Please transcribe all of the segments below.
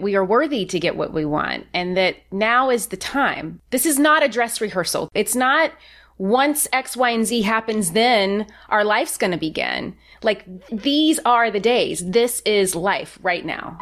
we are worthy to get what we want and that now is the time. This is not a dress rehearsal. It's not once X, Y, and Z happens, then our life's going to begin. Like these are the days. This is life right now.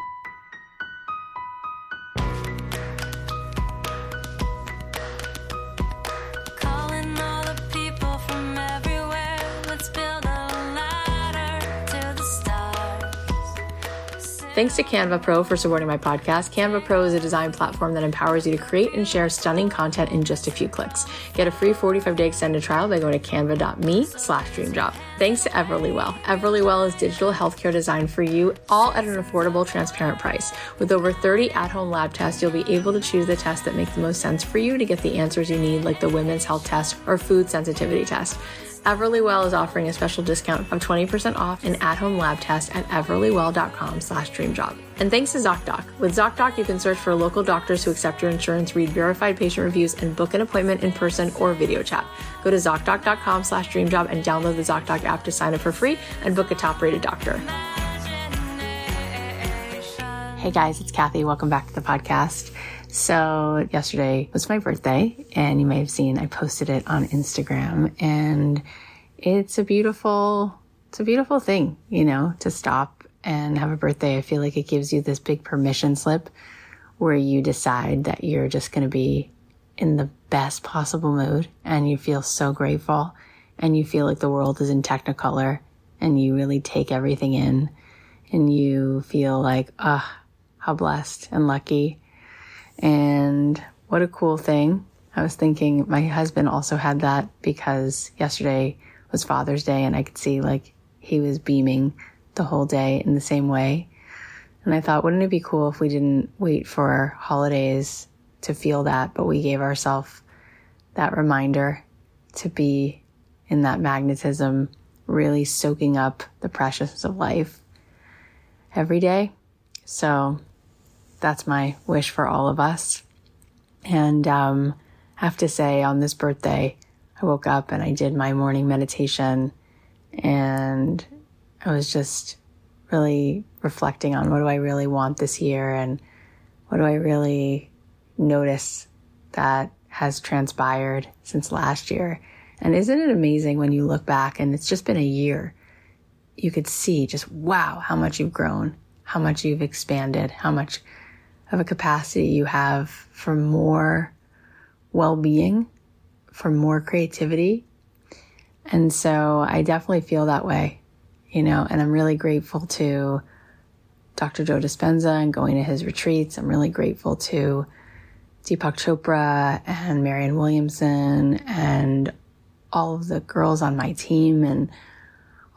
Thanks to Canva Pro for supporting my podcast. Canva Pro is a design platform that empowers you to create and share stunning content in just a few clicks. Get a free 45 day extended trial by going to canva.me slash dreamjob. Thanks to Everlywell. Everlywell is digital healthcare designed for you, all at an affordable, transparent price. With over 30 at home lab tests, you'll be able to choose the test that makes the most sense for you to get the answers you need, like the women's health test or food sensitivity test. Everlywell is offering a special discount of 20% off an at-home lab test at everlywell.com slash dreamjob. And thanks to ZocDoc. With ZocDoc, you can search for local doctors who accept your insurance, read verified patient reviews, and book an appointment in person or video chat. Go to ZocDoc.com slash dreamjob and download the ZocDoc app to sign up for free and book a top-rated doctor. Hey guys, it's Cathy. Welcome back to the podcast. So yesterday was my birthday and you may have seen I posted it on Instagram and it's a beautiful, it's a beautiful thing, you know, to stop and have a birthday. I feel like it gives you this big permission slip where you decide that you're just going to be in the best possible mood and you feel so grateful and you feel like the world is in technicolor and you really take everything in and you feel like, ah, oh, how blessed and lucky and what a cool thing. I was thinking my husband also had that because yesterday was Father's Day and I could see like he was beaming the whole day in the same way. And I thought, wouldn't it be cool if we didn't wait for holidays to feel that, but we gave ourselves that reminder to be in that magnetism, really soaking up the preciousness of life every day. So that's my wish for all of us. And um, have to say, on this birthday, I woke up and I did my morning meditation, and I was just really reflecting on what do I really want this year and what do I really notice that has transpired since last year. And isn't it amazing when you look back and it's just been a year? You could see just wow, how much you've grown, how much you've expanded, how much of a capacity you have for more well being, for more creativity. And so I definitely feel that way, you know, and I'm really grateful to Dr. Joe Dispenza and going to his retreats. I'm really grateful to Deepak Chopra and Marianne Williamson and all of the girls on my team and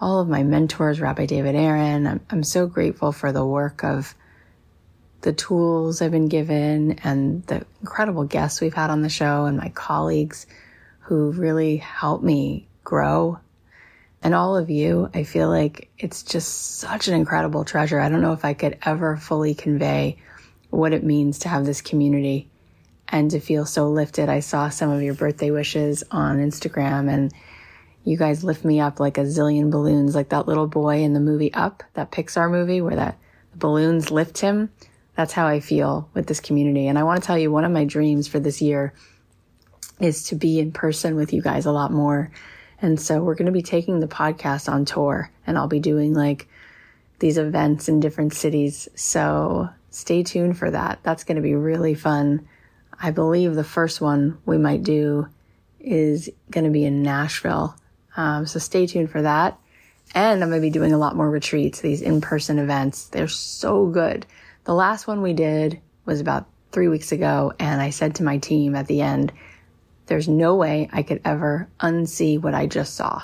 all of my mentors, Rabbi David Aaron. I'm, I'm so grateful for the work of the tools I've been given and the incredible guests we've had on the show and my colleagues who really helped me grow. And all of you, I feel like it's just such an incredible treasure. I don't know if I could ever fully convey what it means to have this community and to feel so lifted. I saw some of your birthday wishes on Instagram and you guys lift me up like a zillion balloons, like that little boy in the movie Up, that Pixar movie where that the balloons lift him. That's how I feel with this community. And I want to tell you one of my dreams for this year is to be in person with you guys a lot more. And so we're going to be taking the podcast on tour and I'll be doing like these events in different cities. So stay tuned for that. That's going to be really fun. I believe the first one we might do is going to be in Nashville. Um, so stay tuned for that. And I'm going to be doing a lot more retreats, these in-person events. They're so good. The last one we did was about three weeks ago, and I said to my team at the end, there's no way I could ever unsee what I just saw.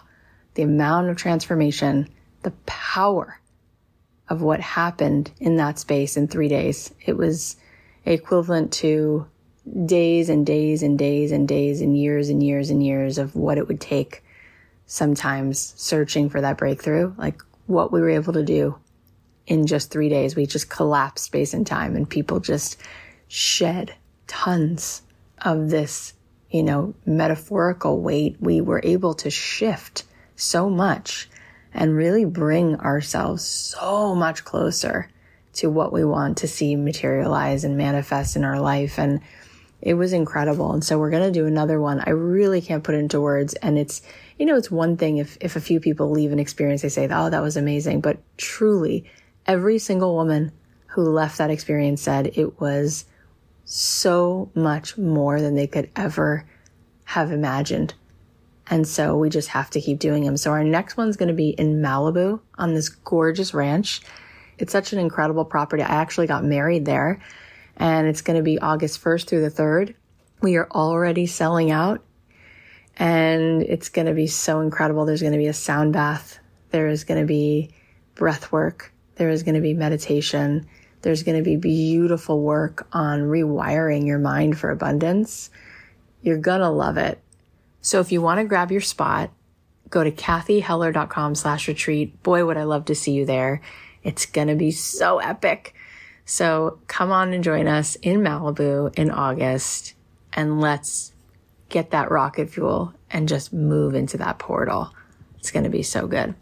The amount of transformation, the power of what happened in that space in three days. It was equivalent to days and days and days and days and years and years and years of what it would take sometimes searching for that breakthrough, like what we were able to do in just three days. We just collapsed space and time and people just shed tons of this, you know, metaphorical weight. We were able to shift so much and really bring ourselves so much closer to what we want to see materialize and manifest in our life. And it was incredible. And so we're going to do another one. I really can't put it into words. And it's, you know, it's one thing if, if a few people leave an experience, they say, Oh, that was amazing. But truly every single woman who left that experience said it was so much more than they could ever have imagined. And so we just have to keep doing them. So our next one's going to be in Malibu on this gorgeous ranch. It's such an incredible property. I actually got married there and it's going to be August 1st through the 3rd. We are already selling out and it's going to be so incredible. There's going to be a sound bath. There is going to be breath work. There is going to be meditation. There's going to be beautiful work on rewiring your mind for abundance. You're going to love it. So if you want to grab your spot, go to cathyheller.com slash retreat. Boy, would I love to see you there. It's going to be so epic. So come on and join us in Malibu in August and let's get that rocket fuel and just move into that portal. It's going to be so good.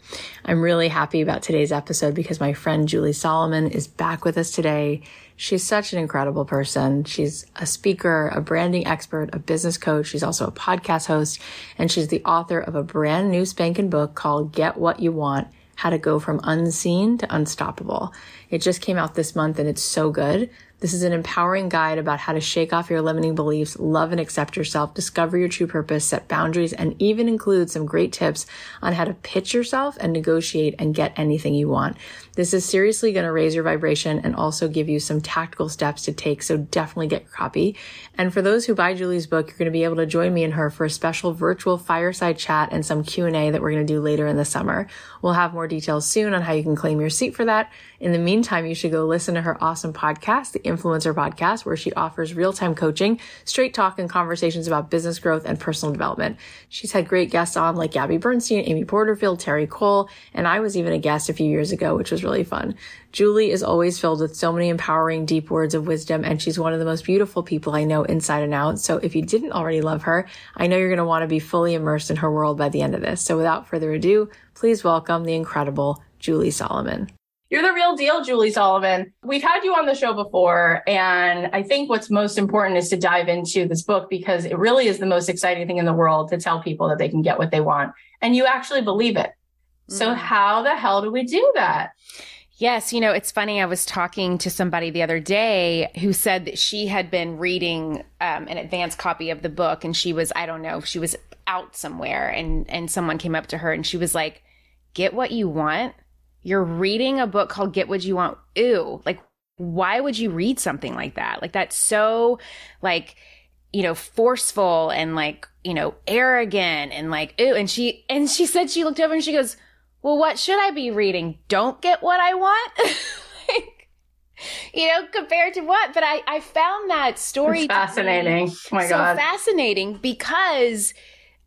I'm really happy about today's episode because my friend Julie Solomon is back with us today. She's such an incredible person. She's a speaker, a branding expert, a business coach. She's also a podcast host, and she's the author of a brand new spanking book called Get What You Want how to go from unseen to unstoppable. It just came out this month and it's so good. This is an empowering guide about how to shake off your limiting beliefs, love and accept yourself, discover your true purpose, set boundaries, and even include some great tips on how to pitch yourself and negotiate and get anything you want. This is seriously going to raise your vibration and also give you some tactical steps to take. So definitely get your copy. And for those who buy Julie's book, you're going to be able to join me and her for a special virtual fireside chat and some Q&A that we're going to do later in the summer. We'll have more details soon on how you can claim your seat for that. In the meantime, you should go listen to her awesome podcast, the Influencer Podcast, where she offers real-time coaching, straight talk and conversations about business growth and personal development. She's had great guests on like Gabby Bernstein, Amy Porterfield, Terri Cole, and I was even a guest a few years ago, which was really fun. Julie is always filled with so many empowering, deep words of wisdom, and she's one of the most beautiful people I know inside and out. So if you didn't already love her, I know you're going to want to be fully immersed in her world by the end of this. So without further ado, please welcome the incredible Julie Solomon. You're the real deal, Julie Solomon. We've had you on the show before, and I think what's most important is to dive into this book because it really is the most exciting thing in the world to tell people that they can get what they want. And you actually believe it. So mm. how the hell do we do that? Yes, you know, it's funny. I was talking to somebody the other day who said that she had been reading um, an advanced copy of the book, and she was, I don't know, she was out somewhere, and and someone came up to her and she was like, "Get what you want." You're reading a book called "Get What You Want." Ew, like, why would you read something like that? Like, that's so, like, you know, forceful and like, you know, arrogant and like, ooh. And she and she said she looked over and she goes well, what should I be reading? Don't get what I want? like, you know, compared to what? But I, I found that story it's fascinating. Oh my so God. fascinating because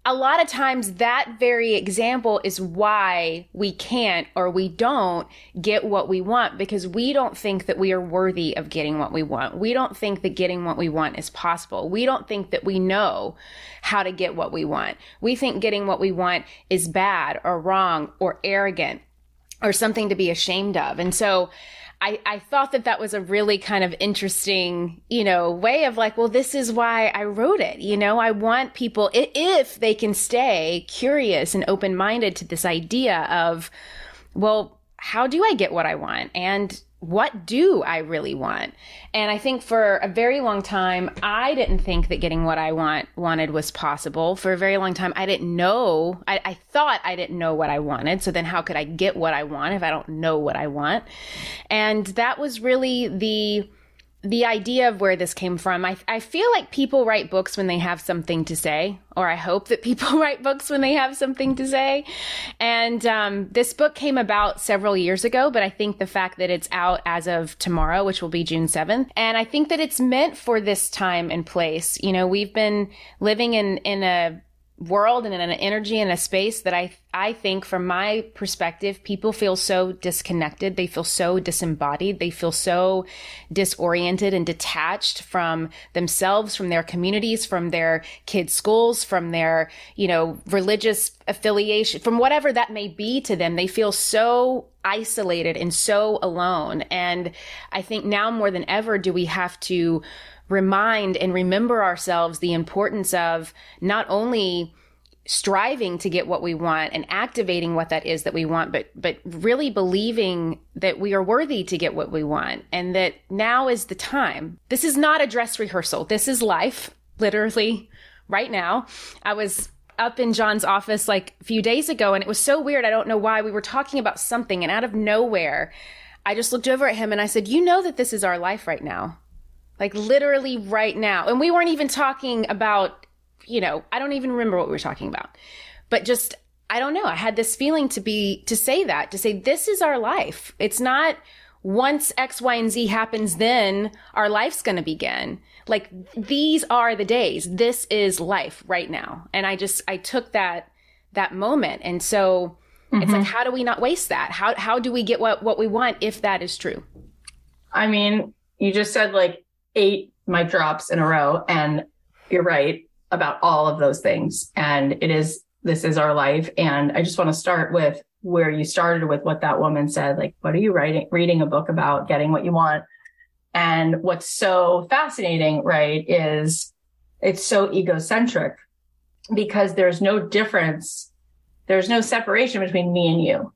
a lot of times that very example is why we can't or we don't get what we want because we don't think that we are worthy of getting what we want. We don't think that getting what we want is possible. We don't think that we know how to get what we want. We think getting what we want is bad or wrong or arrogant or something to be ashamed of. And so I, I thought that that was a really kind of interesting, you know, way of like, well, this is why I wrote it. You know, I want people, if they can stay curious and open minded to this idea of, well, how do I get what I want? And what do I really want? And I think for a very long time, I didn't think that getting what I want wanted was possible. For a very long time, I didn't know. I, I thought I didn't know what I wanted. So then, how could I get what I want if I don't know what I want? And that was really the the idea of where this came from. I, I feel like people write books when they have something to say, or I hope that people write books when they have something to say. And um, this book came about several years ago, but I think the fact that it's out as of tomorrow, which will be June 7th, and I think that it's meant for this time and place. You know, we've been living in, in a world and in an energy and a space that I I think from my perspective, people feel so disconnected. They feel so disembodied. They feel so disoriented and detached from themselves, from their communities, from their kids' schools, from their, you know, religious affiliation, from whatever that may be to them. They feel so isolated and so alone. And I think now more than ever do we have to remind and remember ourselves the importance of not only striving to get what we want and activating what that is that we want but but really believing that we are worthy to get what we want and that now is the time. This is not a dress rehearsal. This is life literally right now. I was up in John's office like a few days ago and it was so weird. I don't know why. We were talking about something and out of nowhere I just looked over at him and I said you know that this is our life right now like literally right now and we weren't even talking about you know, I don't even remember what we were talking about. But just, I don't know. I had this feeling to be, to say that, to say, this is our life. It's not once X, Y, and Z happens, then our life's going to begin. Like these are the days. This is life right now. And I just, I took that, that moment. And so mm-hmm. it's like, how do we not waste that? How, how do we get what, what we want if that is true? I mean, you just said like eight mic drops in a row and you're right about all of those things. And it is, this is our life. And I just want to start with where you started with what that woman said. Like, what are you writing, reading a book about getting what you want? And what's so fascinating, right, is it's so egocentric because there's no difference. There's no separation between me and you.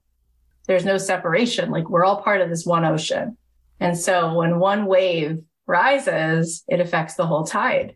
There's no separation. Like we're all part of this one ocean. And so when one wave rises, it affects the whole tide.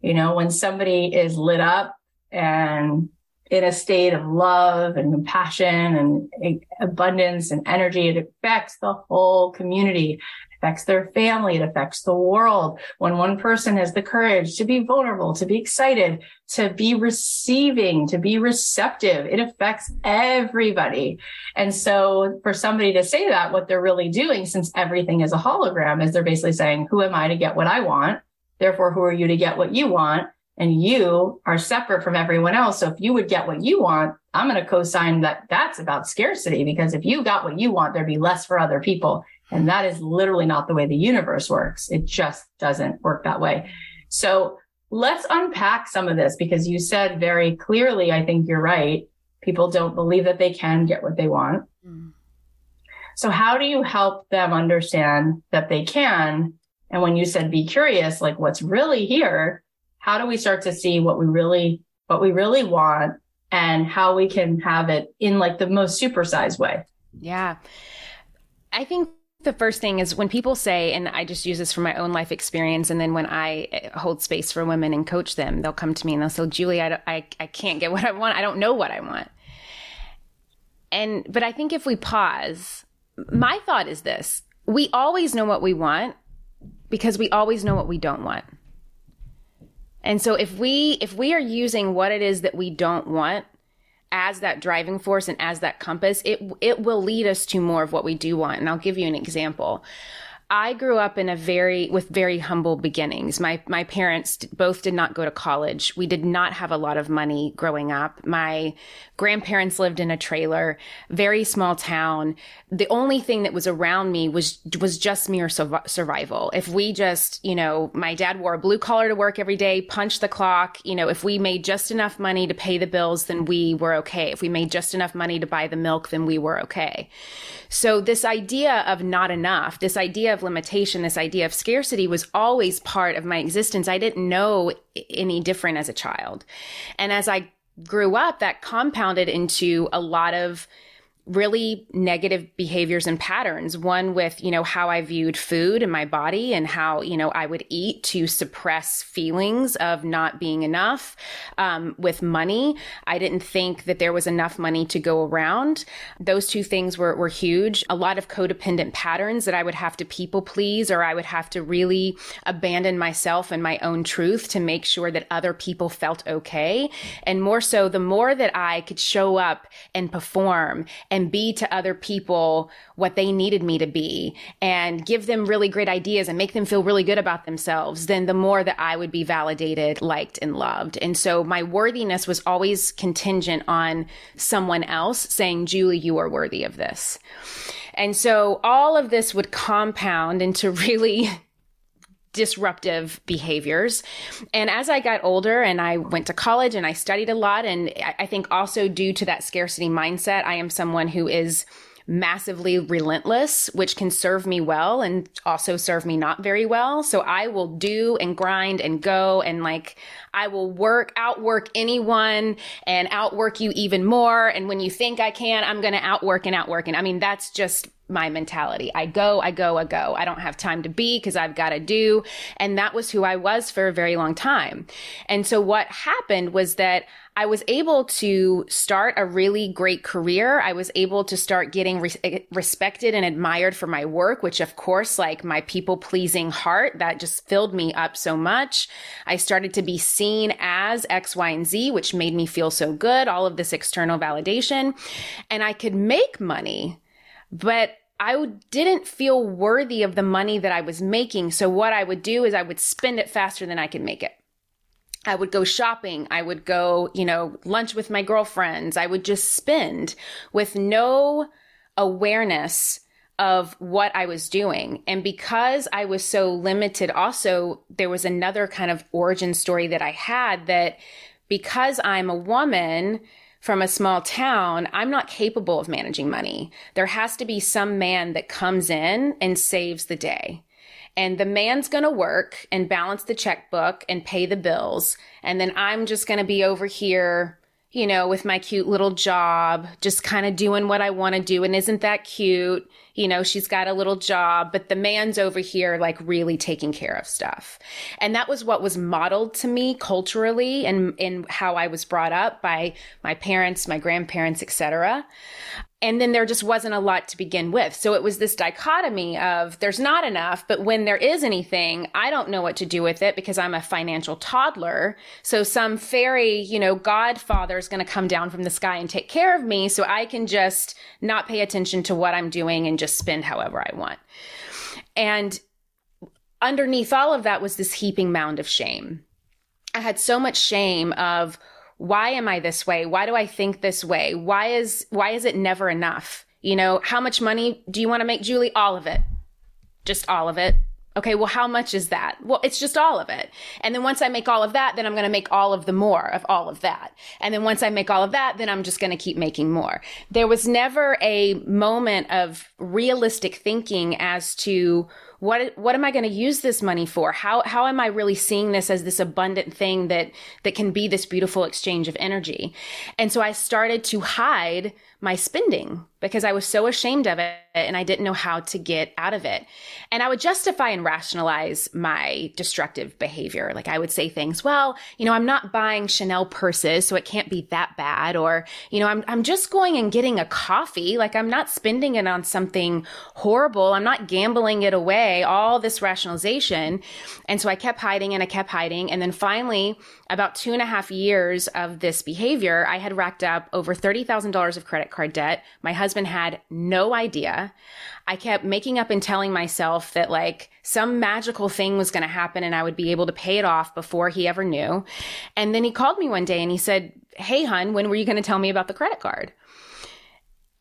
You know, when somebody is lit up and in a state of love and compassion and abundance and energy, it affects the whole community, it affects their family, it affects the world. When one person has the courage to be vulnerable, to be excited, to be receiving, to be receptive, it affects everybody. And so for somebody to say that, what they're really doing, since everything is a hologram, is they're basically saying, who am I to get what I want? Therefore, who are you to get what you want? And you are separate from everyone else. So if you would get what you want, I'm going to co-sign that that's about scarcity because if you got what you want, there'd be less for other people. And that is literally not the way the universe works. It just doesn't work that way. So let's unpack some of this because you said very clearly, I think you're right. People don't believe that they can get what they want. Mm. So how do you help them understand that they can and when you said be curious, like what's really here, how do we start to see what we really, what we really want and how we can have it in like the most supersized way? Yeah. I think the first thing is when people say, and I just use this from my own life experience, and then when I uh, hold space for women and coach them, they'll come to me and they'll say, Julie, I, I, I can't get what I want. I don't know what I want. And, but I think if we pause, my thought is this we always know what we want because we always know what we don't want. And so if we if we are using what it is that we don't want as that driving force and as that compass, it it will lead us to more of what we do want. And I'll give you an example. I grew up in a very with very humble beginnings. My my parents both did not go to college. We did not have a lot of money growing up. My grandparents lived in a trailer, very small town. The only thing that was around me was was just mere survival. If we just, you know, my dad wore a blue collar to work every day, punched the clock, you know, if we made just enough money to pay the bills, then we were okay. If we made just enough money to buy the milk, then we were okay. So this idea of not enough, this idea of limitation, this idea of scarcity was always part of my existence. I didn't know any different as a child. And as I grew up, that compounded into a lot of really negative behaviors and patterns. One with, you know, how I viewed food and my body and how, you know, I would eat to suppress feelings of not being enough. Um, with money, I didn't think that there was enough money to go around. Those two things were, were huge. A lot of codependent patterns that I would have to people please or I would have to really abandon myself and my own truth to make sure that other people felt okay. And more so, the more that I could show up and perform and be to other people what they needed me to be and give them really great ideas and make them feel really good about themselves, then the more that I would be validated, liked, and loved. And so my worthiness was always contingent on someone else saying, Julie, you are worthy of this. And so all of this would compound into really disruptive behaviors. And as I got older and I went to college and I studied a lot, and I think also due to that scarcity mindset, I am someone who is massively relentless, which can serve me well and also serve me not very well. So I will do and grind and go and like, I will work, outwork anyone and outwork you even more. And when you think I can, I'm going to outwork and outwork. And I mean, that's just my mentality. I go, I go, I go. I don't have time to be because I've got to do. And that was who I was for a very long time. And so what happened was that I was able to start a really great career. I was able to start getting re- eh, respected and admired for my work, which of course, like my people pleasing heart, that just filled me up so much. I started to be seen as X, Y, and Z, which made me feel so good. All of this external validation and I could make money, but I didn't feel worthy of the money that I was making. So what I would do is I would spend it faster than I could make it. I would go shopping. I would go, you know, lunch with my girlfriends. I would just spend with no awareness of what I was doing. And because I was so limited, also, there was another kind of origin story that I had that because I'm a woman, from a small town, I'm not capable of managing money. There has to be some man that comes in and saves the day. And the man's going to work and balance the checkbook and pay the bills. And then I'm just going to be over here, you know, with my cute little job, just kind of doing what I want to do. And isn't that cute? you know, she's got a little job, but the man's over here like really taking care of stuff. And that was what was modeled to me culturally and in how I was brought up by my parents, my grandparents, etc and then there just wasn't a lot to begin with. So it was this dichotomy of there's not enough, but when there is anything, I don't know what to do with it because I'm a financial toddler. So some fairy, you know, godfather is going to come down from the sky and take care of me so I can just not pay attention to what I'm doing and just spend however I want. And underneath all of that was this heaping mound of shame. I had so much shame of, why am I this way? Why do I think this way? Why is, why is it never enough? You know, how much money do you want to make, Julie? All of it. Just all of it. Okay, well, how much is that? Well, it's just all of it. And then once I make all of that, then I'm going to make all of the more of all of that. And then once I make all of that, then I'm just going to keep making more. There was never a moment of realistic thinking as to what what am I going to use this money for? How how am I really seeing this as this abundant thing that that can be this beautiful exchange of energy? And so I started to hide my spending because I was so ashamed of it and I didn't know how to get out of it. And I would justify and rationalize my destructive behavior. Like I would say things, well, you know, I'm not buying Chanel purses, so it can't be that bad. Or, you know, I'm, I'm just going and getting a coffee. Like I'm not spending it on something horrible. I'm not gambling it away, all this rationalization. And so I kept hiding and I kept hiding. And then finally, about two and a half years of this behavior, I had racked up over $30,000 of credit card debt. My husband had no idea. I kept making up and telling myself that like some magical thing was going to happen and I would be able to pay it off before he ever knew. And then he called me one day and he said, Hey, hun, when were you going to tell me about the credit card?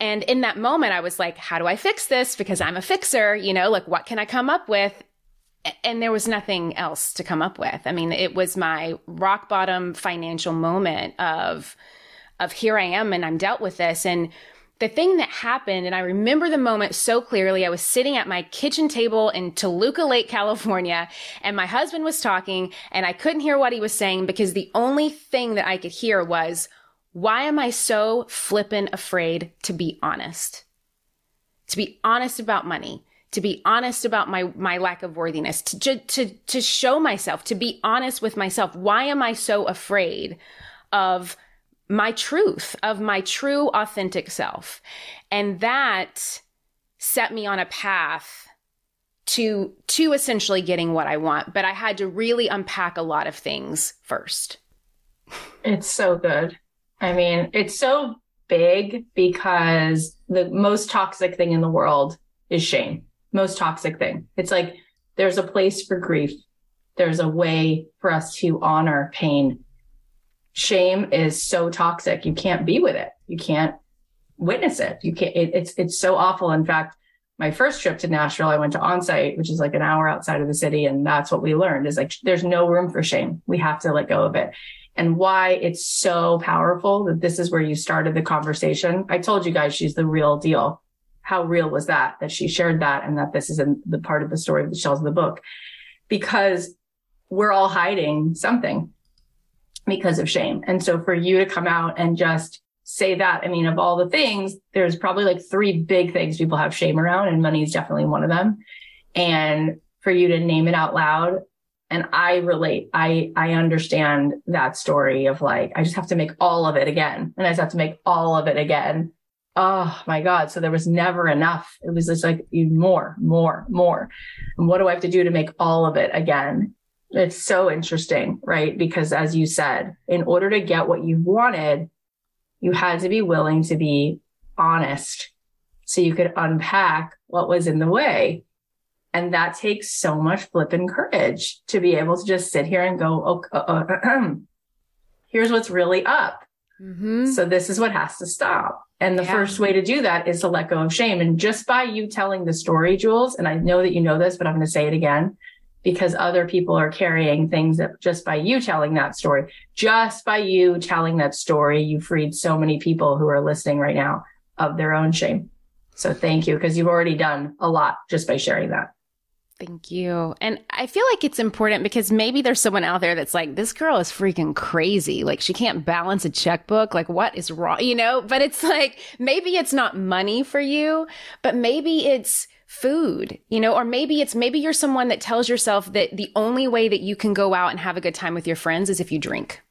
And in that moment, I was like, how do I fix this? Because I'm a fixer, you know, like what can I come up with? and there was nothing else to come up with. I mean, it was my rock bottom financial moment of of here I am and I'm dealt with this and the thing that happened and I remember the moment so clearly. I was sitting at my kitchen table in Toluca Lake, California, and my husband was talking and I couldn't hear what he was saying because the only thing that I could hear was, why am I so flippin' afraid to be honest? To be honest about money to be honest about my my lack of worthiness to to to show myself to be honest with myself. Why am i so afraid of my truth of my true authentic self? And that set me on a path to to essentially getting what i want but i had to really unpack a lot of things first. It's so good i mean it's so big because the most toxic thing in the world is shame. Most toxic thing. It's like there's a place for grief. There's a way for us to honor pain. Shame is so toxic. You can't be with it. You can't witness it. You can't, it, it's, it's so awful. In fact, my first trip to Nashville, I went to onsite, which is like an hour outside of the city. And that's what we learned is like, there's no room for shame. We have to let go of it and why it's so powerful that this is where you started the conversation. I told you guys she's the real deal. How real was that, that she shared that and that this is in the part of the story that tells the book because we're all hiding something because of shame. And so for you to come out and just say that, I mean, of all the things, there's probably like three big things people have shame around and money is definitely one of them. And for you to name it out loud and I relate. I, I understand that story of like, I just have to make all of it again. And I just have to make all of it again. Oh my God. So there was never enough. It was just like more, more, more. And what do I have to do to make all of it again? It's so interesting, right? Because as you said, in order to get what you wanted, you had to be willing to be honest so you could unpack what was in the way. And that takes so much flipping courage to be able to just sit here and go, oh, uh, uh, here's what's really up. Mm-hmm. So this is what has to stop. And the yeah. first way to do that is to let go of shame. And just by you telling the story, Jules, and I know that you know this, but I'm going to say it again because other people are carrying things that just by you telling that story, just by you telling that story, you freed so many people who are listening right now of their own shame. So thank you because you've already done a lot just by sharing that. Thank you. And I feel like it's important because maybe there's someone out there that's like, this girl is freaking crazy. Like, she can't balance a checkbook. Like, what is wrong? You know, but it's like, maybe it's not money for you, but maybe it's food, you know, or maybe it's, maybe you're someone that tells yourself that the only way that you can go out and have a good time with your friends is if you drink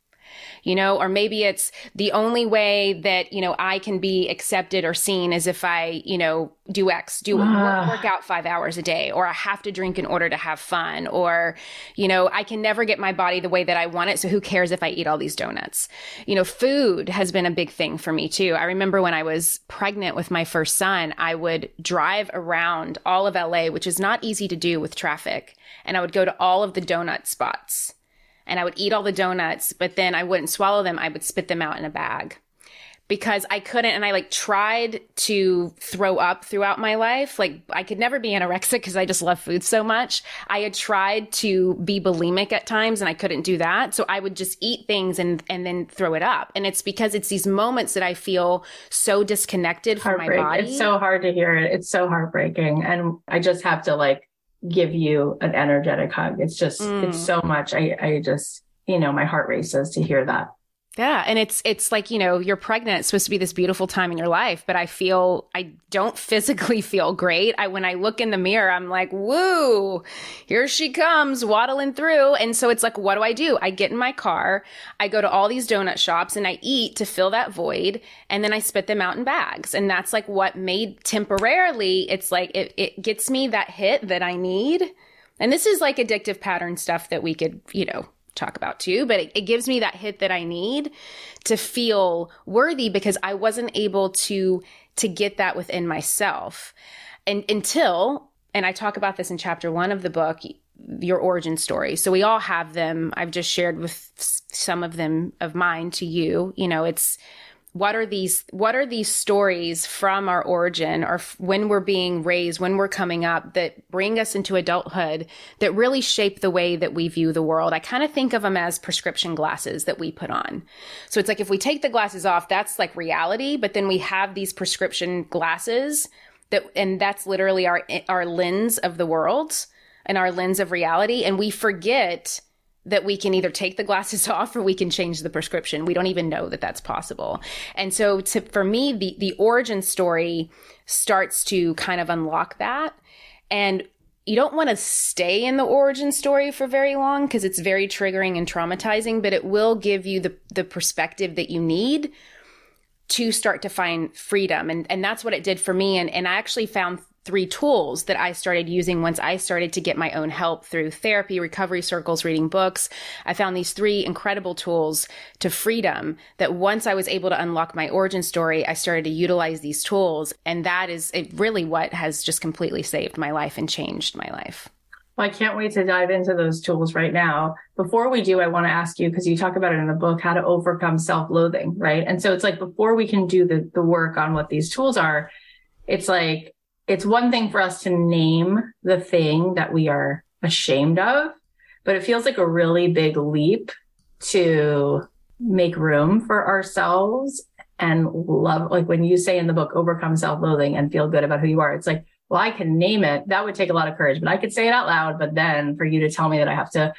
you know, or maybe it's the only way that, you know, I can be accepted or seen is if I, you know, do X, do ah. work, work out five hours a day, or I have to drink in order to have fun, or, you know, I can never get my body the way that I want it. So who cares if I eat all these donuts? You know, food has been a big thing for me too. I remember when I was pregnant with my first son, I would drive around all of LA, which is not easy to do with traffic. And I would go to all of the donut spots and I would eat all the donuts, but then I wouldn't swallow them. I would spit them out in a bag because I couldn't. And I like tried to throw up throughout my life. Like I could never be anorexic because I just love food so much. I had tried to be bulimic at times and I couldn't do that. So I would just eat things and, and then throw it up. And it's because it's these moments that I feel so disconnected from my body. It's so hard to hear it. It's so heartbreaking. And I just have to like give you an energetic hug. It's just, mm. it's so much. I, I just, you know, my heart races to hear that. Yeah. And it's, it's like, you know, you're pregnant. It's supposed to be this beautiful time in your life, but I feel, I don't physically feel great. I, when I look in the mirror, I'm like, woo, here she comes waddling through. And so it's like, what do I do? I get in my car. I go to all these donut shops and I eat to fill that void. And then I spit them out in bags. And that's like what made temporarily, it's like, it, it gets me that hit that I need. And this is like addictive pattern stuff that we could, you know, talk about too, but it, it, gives me that hit that I need to feel worthy because I wasn't able to to get that within myself. And until and I talk about this in chapter 1 of the book, your origin story. So we all have them. I've just shared with some of them of mine to you. You know, it's what are these what are these stories from our origin or f- when we're being raised when we're coming up that bring us into adulthood that really shape the way that we view the world? I kind of think of them as prescription glasses that we put on. So it's like if we take the glasses off that's like reality but then we have these prescription glasses that and that's literally our our lens of the world and our lens of reality and we forget that we can either take the glasses off or we can change the prescription. We don't even know that that's possible. And so to, for me, the, the origin story starts to kind of unlock that. And you don't want to stay in the origin story for very long because it's very triggering and traumatizing, but it will give you the, the perspective that you need to start to find freedom. And, and that's what it did for me. And, and I actually found three tools that I started using once I started to get my own help through therapy, recovery circles, reading books. I found these three incredible tools to freedom that once I was able to unlock my origin story, I started to utilize these tools. And that is really what has just completely saved my life and changed my life. Well, I can't wait to dive into those tools right now. Before we do, I want to ask you, because you talk about it in the book, how to overcome self-loathing, right? And so it's like before we can do the, the work on what these tools are, it's like it's one thing for us to name the thing that we are ashamed of, but it feels like a really big leap to make room for ourselves and love. Like when you say in the book, overcome self loathing and feel good about who you are, it's like, well, I can name it. That would take a lot of courage, but I could say it out loud. But then for you to tell me that I have to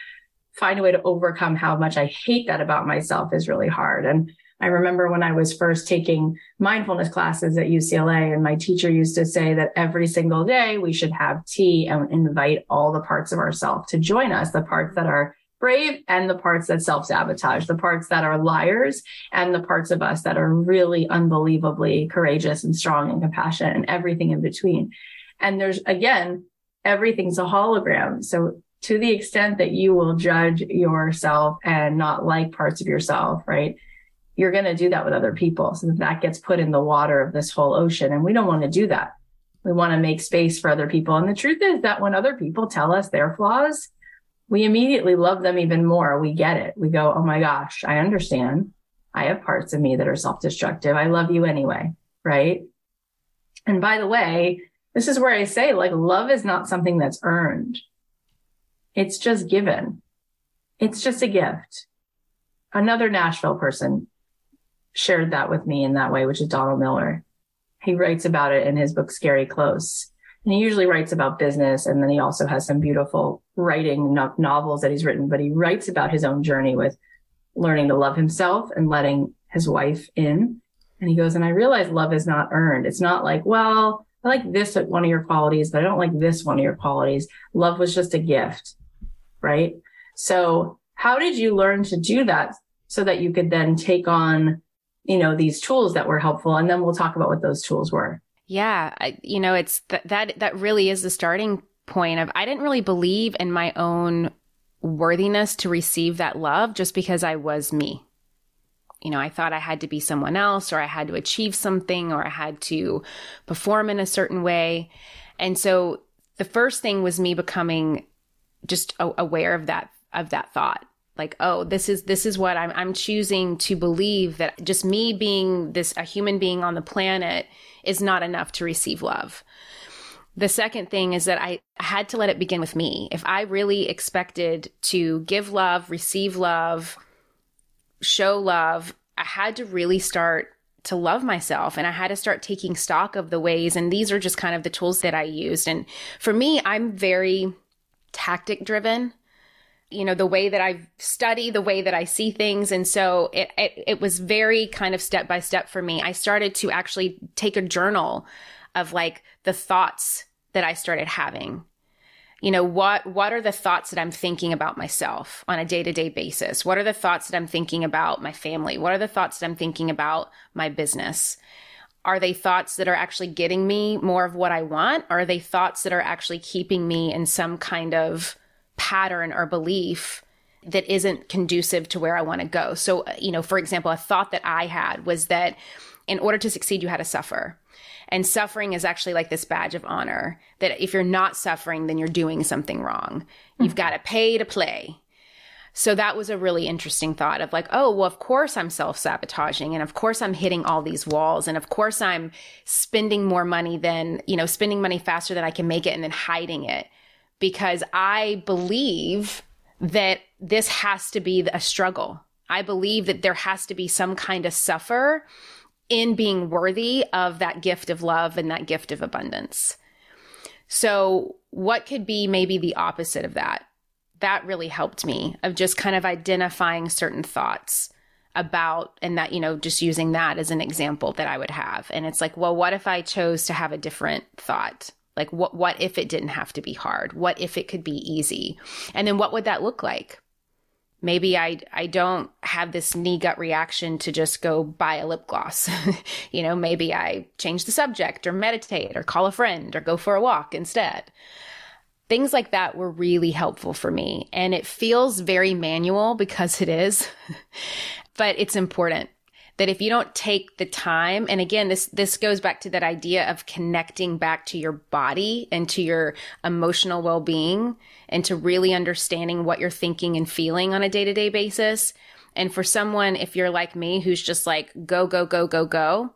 find a way to overcome how much I hate that about myself is really hard. And I remember when I was first taking mindfulness classes at UCLA and my teacher used to say that every single day we should have tea and invite all the parts of ourselves to join us, the parts that are brave and the parts that self sabotage, the parts that are liars and the parts of us that are really unbelievably courageous and strong and compassionate and everything in between. And there's again, everything's a hologram. So to the extent that you will judge yourself and not like parts of yourself, right? You're going to do that with other people. So that gets put in the water of this whole ocean. And we don't want to do that. We want to make space for other people. And the truth is that when other people tell us their flaws, we immediately love them even more. We get it. We go, Oh my gosh, I understand. I have parts of me that are self-destructive. I love you anyway. Right. And by the way, this is where I say like love is not something that's earned. It's just given. It's just a gift. Another Nashville person shared that with me in that way, which is Donald Miller. He writes about it in his book, Scary Close. And he usually writes about business. And then he also has some beautiful writing no- novels that he's written, but he writes about his own journey with learning to love himself and letting his wife in. And he goes, and I realize love is not earned. It's not like, well, I like this one of your qualities, but I don't like this one of your qualities. Love was just a gift. Right. So how did you learn to do that so that you could then take on you know, these tools that were helpful. And then we'll talk about what those tools were. Yeah. I, you know, it's th- that, that really is the starting point of, I didn't really believe in my own worthiness to receive that love just because I was me. You know, I thought I had to be someone else or I had to achieve something or I had to perform in a certain way. And so the first thing was me becoming just aware of that, of that thought like oh this is this is what I'm I'm choosing to believe that just me being this a human being on the planet is not enough to receive love. The second thing is that I had to let it begin with me. If I really expected to give love, receive love, show love, I had to really start to love myself and I had to start taking stock of the ways and these are just kind of the tools that I used and for me I'm very tactic driven you know the way that I study, the way that I see things, and so it, it it, was very kind of step by step for me. I started to actually take a journal of like the thoughts that I started having. You know what what are the thoughts that I'm thinking about myself on a day to day basis? What are the thoughts that I'm thinking about my family? What are the thoughts that I'm thinking about my business? Are they thoughts that are actually getting me more of what I want? Or are they thoughts that are actually keeping me in some kind of pattern or belief that isn't conducive to where I want to go. So, you know, for example, a thought that I had was that in order to succeed, you had to suffer. And suffering is actually like this badge of honor that if you're not suffering, then you're doing something wrong. Mm-hmm. You've got to pay to play. So that was a really interesting thought of like, oh, well, of course I'm self sabotaging. And of course I'm hitting all these walls. And of course I'm spending more money than, you know, spending money faster than I can make it and then hiding it because I believe that this has to be a struggle. I believe that there has to be some kind of suffer in being worthy of that gift of love and that gift of abundance. So, what could be maybe the opposite of that? That really helped me of just kind of identifying certain thoughts about, and that, you know, just using that as an example that I would have. And it's like, well, what if I chose to have a different thought? Like what what if it didn't have to be hard? What if it could be easy? And then what would that look like? Maybe I, I don't have this knee gut reaction to just go buy a lip gloss. you know, maybe I change the subject or meditate or call a friend or go for a walk instead. Things like that were really helpful for me. And it feels very manual because it is, but it's important that if you don't take the time and again this this goes back to that idea of connecting back to your body and to your emotional well-being and to really understanding what you're thinking and feeling on a day-to-day basis and for someone if you're like me who's just like go go go go go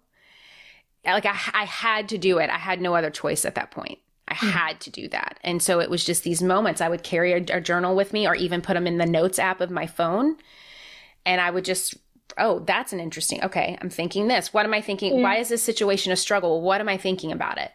like I, I had to do it i had no other choice at that point I hmm. had to do that. And so it was just these moments. I would carry a, a, journal with me or even put them in the notes app of my phone. And I would just oh, that's an interesting. Okay, I'm thinking this. What am I thinking? Why is this situation a struggle? What am I thinking about it?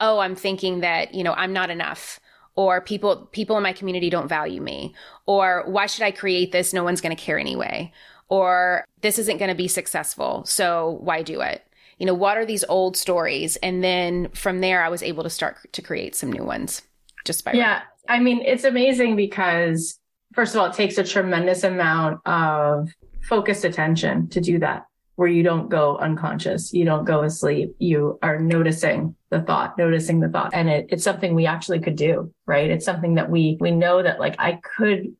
Oh, I'm thinking that, you know, I'm not enough or people people in my community don't value me or why should I create this? No one's going to care anyway. Or this isn't going to be successful. So why do it? You know, what are these old stories? And then from there I was able to start to create some new ones just by Yeah. I mean, it's amazing because first of all, it takes a tremendous amount of focused attention to do that where you don't go unconscious, you don't go asleep, you are noticing the thought, noticing the thought. And it, it's something we actually could do, right? It's something that we, we know that like I could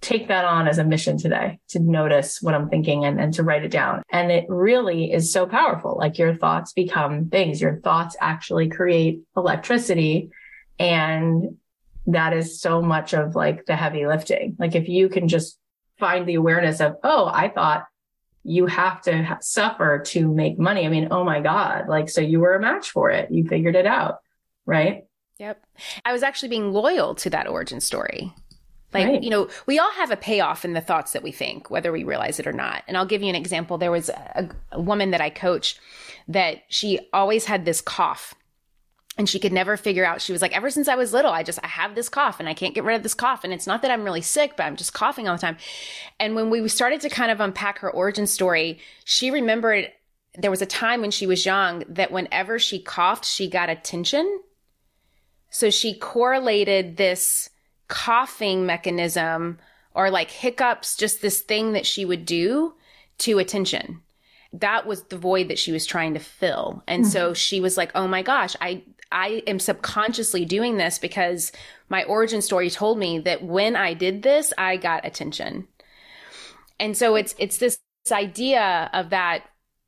take that on as a mission today to notice what I'm thinking and, and to write it down. And it really is so powerful. Like your thoughts become things. Your thoughts actually create electricity. And that is so much of like the heavy lifting. Like if you can just find the awareness of, oh, I thought you have to suffer to make money. I mean, oh my God. Like, so you were a match for it. You figured it out. Right. Yep. I was actually being loyal to that origin story. Like, right. you know, we all have a payoff in the thoughts that we think, whether we realize it or not. And I'll give you an example. There was a, a woman that I coach that she always had this cough and she could never figure out she was like ever since i was little i just i have this cough and i can't get rid of this cough. And it's not that i'm really sick but i'm just coughing all the time. And when we started to kind of unpack her origin story she remembered there was a time when she was young that whenever she coughed she got attention. So she correlated this coughing mechanism or like hiccups just this thing that she would do to attention that was the void that she was trying to fill. And mm-hmm. so she was like, "Oh my gosh, I I am subconsciously doing this because my origin story told me that when I did this, I got attention. And so it's it's this, this idea of that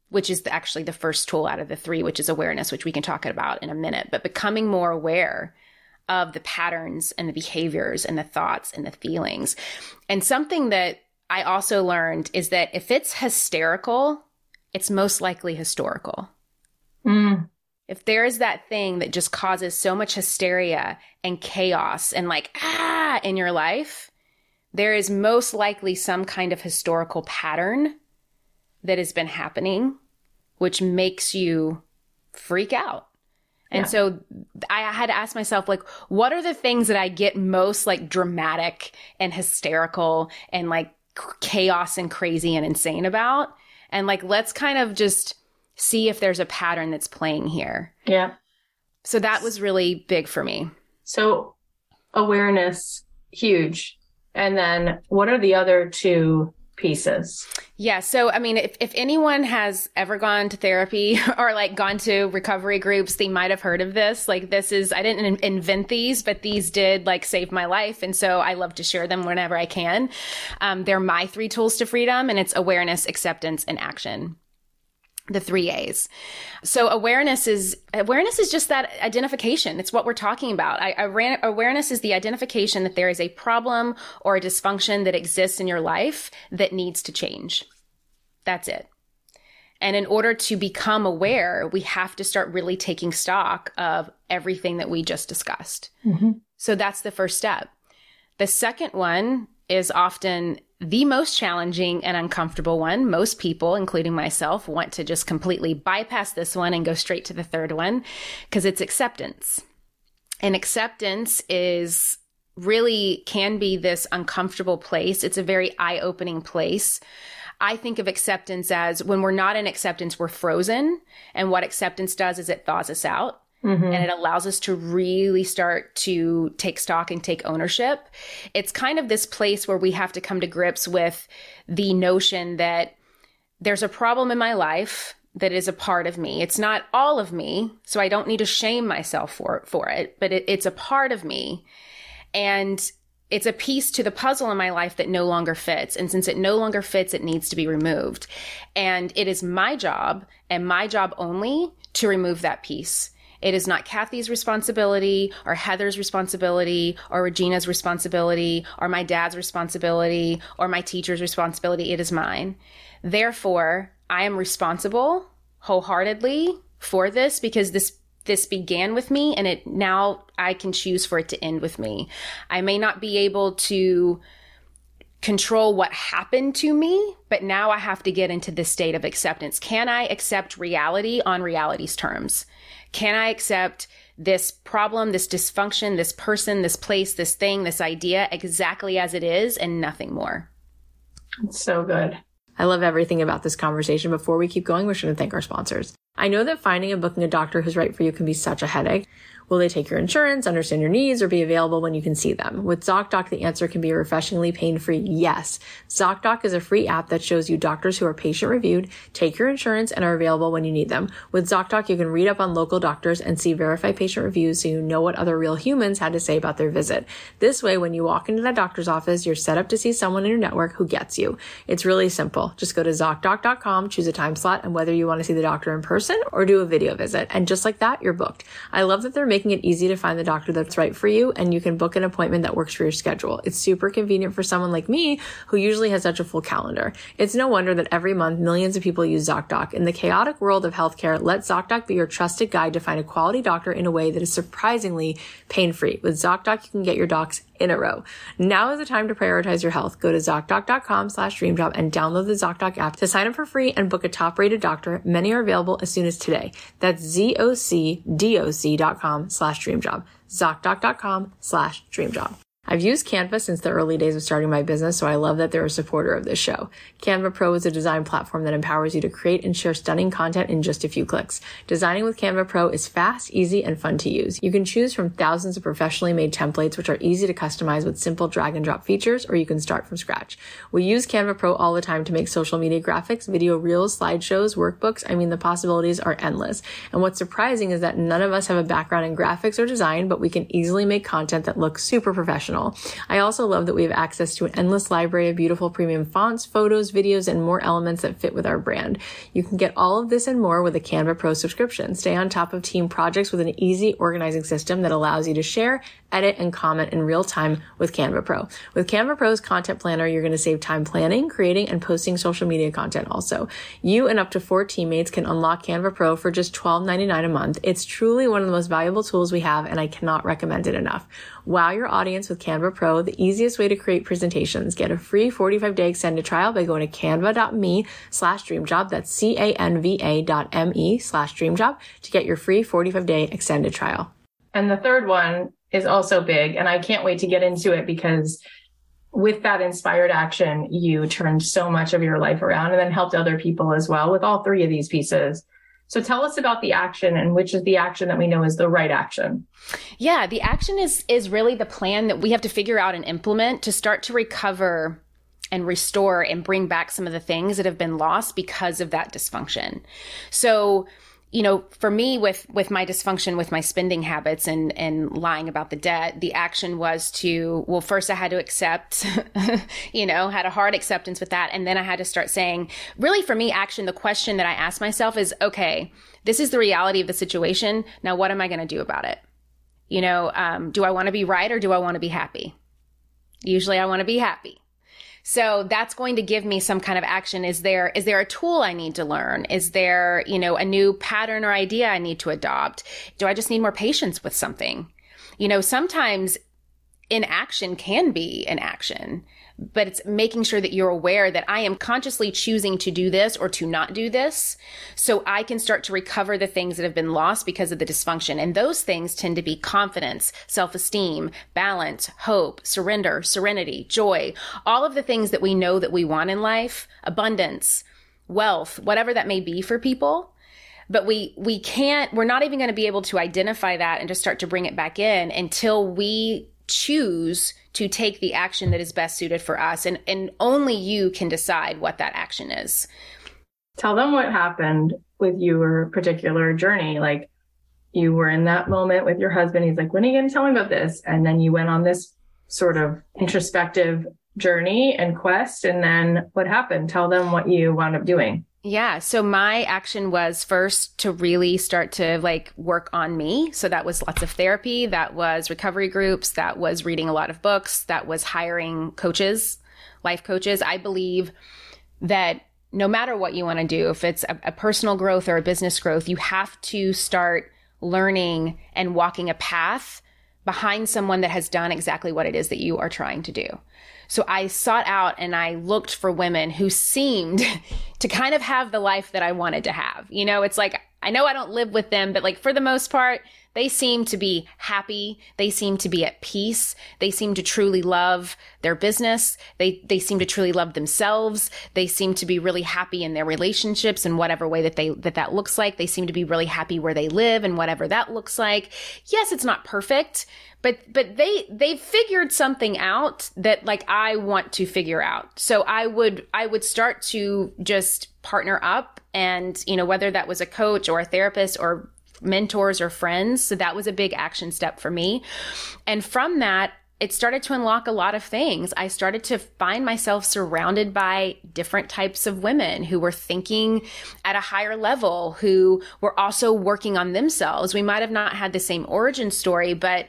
which is the, actually the first tool out of the three, which is awareness, which we can talk about in a minute, but becoming more aware of the patterns and the behaviors and the thoughts and the feelings. And something that I also learned is that if it's hysterical, it's most likely historical. Mm. If there is that thing that just causes so much hysteria and chaos and like, ah, in your life, there is most likely some kind of historical pattern that has been happening, which makes you freak out. And yeah. so I had to ask myself, like, what are the things that I get most like dramatic and hysterical and like chaos and crazy and insane about? And like, let's kind of just see if there's a pattern that's playing here. Yeah. So that was really big for me. So awareness, huge. And then what are the other two pieces? Yeah. So, I mean, if, if anyone has ever gone to therapy or like gone to recovery groups, they might have heard of this. Like, this is, I didn't in- invent these, but these did like save my life. And so I love to share them whenever I can. Um, they're my three tools to freedom and it's awareness, acceptance, and action the three A's. So awareness is awareness is just that identification. It's what we're talking about. I, I ran, awareness is the identification that there is a problem or a dysfunction that exists in your life that needs to change. That's it. And in order to become aware, we have to start really taking stock of everything that we just discussed. Mm-hmm. So that's the first step. The second one is often the most challenging and uncomfortable one. Most people, including myself, want to just completely bypass this one and go straight to the third one because it's acceptance. And acceptance is really can be this uncomfortable place. It's a very eye opening place. I think of acceptance as when we're not in acceptance, we're frozen. And what acceptance does is it thaws us out. Mm-hmm. And it allows us to really start to take stock and take ownership. It's kind of this place where we have to come to grips with the notion that there's a problem in my life that is a part of me. It's not all of me, so I don't need to shame myself for for it, but it, it's a part of me. And it's a piece to the puzzle in my life that no longer fits. And since it no longer fits, it needs to be removed. And it is my job and my job only to remove that piece. It is not Cathy's responsibility or Heather's responsibility or Regina's responsibility or my dad's responsibility or my teacher's responsibility. It is mine. Therefore, I am responsible wholeheartedly for this because this this began with me and it now I can choose for it to end with me. I may not be able to control what happened to me, but now I have to get into this state of acceptance. Can I accept reality on reality's terms? Can I accept this problem, this dysfunction, this person, this place, this thing, this idea exactly as it is and nothing more? It's so good. I love everything about this conversation. Before we keep going, we're going to thank our sponsors. I know that finding and booking a doctor who's right for you can be such a headache. Will they take your insurance, understand your needs, or be available when you can see them? With ZocDoc, the answer can be refreshingly pain-free yes. ZocDoc is a free app that shows you doctors who are patient reviewed, take your insurance, and are available when you need them. With ZocDoc, you can read up on local doctors and see verified patient reviews so you know what other real humans had to say about their visit. This way, when you walk into that doctor's office, you're set up to see someone in your network who gets you. It's really simple. Just go to ZocDoc.com, choose a time slot, and whether you want to see the doctor in person or do a video visit. And just like that, you're booked. I love that they're making making it easy to find the doctor that's right for you and you can book an appointment that works for your schedule. It's super convenient for someone like me who usually has such a full calendar. It's no wonder that every month millions of people use ZocDoc. In the chaotic world of healthcare, let ZocDoc be your trusted guide to find a quality doctor in a way that is surprisingly pain-free. With ZocDoc, you can get your docs in a row. Now is the time to prioritize your health. Go to ZocDoc.com slash DreamJob and download the ZocDoc app to sign up for free and book a top rated doctor. Many are available as soon as today. That's ZocDoc.com slash DreamJob. ZocDoc.com slash DreamJob. I've used Canva since the early days of starting my business, so I love that they're a supporter of this show. Canva Pro is a design platform that empowers you to create and share stunning content in just a few clicks. Designing with Canva Pro is fast, easy, and fun to use. You can choose from thousands of professionally made templates, which are easy to customize with simple drag and drop features, or you can start from scratch. We use Canva Pro all the time to make social media graphics, video reels, slideshows, workbooks. I mean, the possibilities are endless. And what's surprising is that none of us have a background in graphics or design, but we can easily make content that looks super professional I also love that we have access to an endless library of beautiful premium fonts, photos, videos, and more elements that fit with our brand. You can get all of this and more with a Canva Pro subscription. Stay on top of team projects with an easy organizing system that allows you to share, edit, and comment in real time with Canva Pro. With Canva Pro's content planner, you're going to save time planning, creating, and posting social media content also. You and up to four teammates can unlock Canva Pro for just $12.99 a month. It's truly one of the most valuable tools we have, and I cannot recommend it enough. Wow your audience with Canva Pro, the easiest way to create presentations. Get a free 45 day extended trial by going to canva.me slash dreamjob. That's C-A-N-V-A dot M-E slash dreamjob to get your free 45 day extended trial. And the third one is also big. And I can't wait to get into it because with that inspired action, you turned so much of your life around and then helped other people as well with all three of these pieces. So tell us about the action and which is the action that we know is the right action. Yeah, the action is is really the plan that we have to figure out and implement to start to recover and restore and bring back some of the things that have been lost because of that dysfunction. So you know, for me with with my dysfunction with my spending habits and and lying about the debt, the action was to well, first I had to accept, you know, had a hard acceptance with that, and then I had to start saying, really, for me, action. The question that I ask myself is, okay, this is the reality of the situation. Now, what am I going to do about it? You know, um, do I want to be right or do I want to be happy? Usually, I want to be happy. So that's going to give me some kind of action. Is there, is there a tool I need to learn? Is there, you know, a new pattern or idea I need to adopt? Do I just need more patience with something? You know, sometimes inaction can be an action but it's making sure that you're aware that I am consciously choosing to do this or to not do this so I can start to recover the things that have been lost because of the dysfunction. And those things tend to be confidence, self-esteem, balance, hope, surrender, serenity, joy, all of the things that we know that we want in life, abundance, wealth, whatever that may be for people. but we we can't we're not even going to be able to identify that and just start to bring it back in until we choose to take the action that is best suited for us and and only you can decide what that action is. Tell them what happened with your particular journey. Like you were in that moment with your husband. He's like when are you going to tell me about this? And then you went on this sort of introspective journey and quest and then what happened? Tell them what you wound up doing yeah. So my action was first to really start to like work on me. So that was lots of therapy. That was recovery groups. That was reading a lot of books. That was hiring coaches, life coaches. I believe that no matter what you want to do, if it's a, a personal growth or a business growth, you have to start learning and walking a path behind someone that has done exactly what it is that you are trying to do. So I sought out and I looked for women who seemed to kind of have the life that I wanted to have. You know, it's like, I know I don't live with them, but like for the most part, they seem to be happy. They seem to be at peace. They seem to truly love their business. They, they seem to truly love themselves. They seem to be really happy in their relationships in whatever way that they, that that looks like. They seem to be really happy where they live and whatever that looks like. Yes, it's not perfect, but, but they, they figured something out that like I want to figure out. So I would, I would start to just partner up and, you know, whether that was a coach or a therapist or mentors or friends. So that was a big action step for me. And from that, it started to unlock a lot of things. I started to find myself surrounded by different types of women who were thinking at a higher level, who were also working on themselves. We might have not had the same origin story, but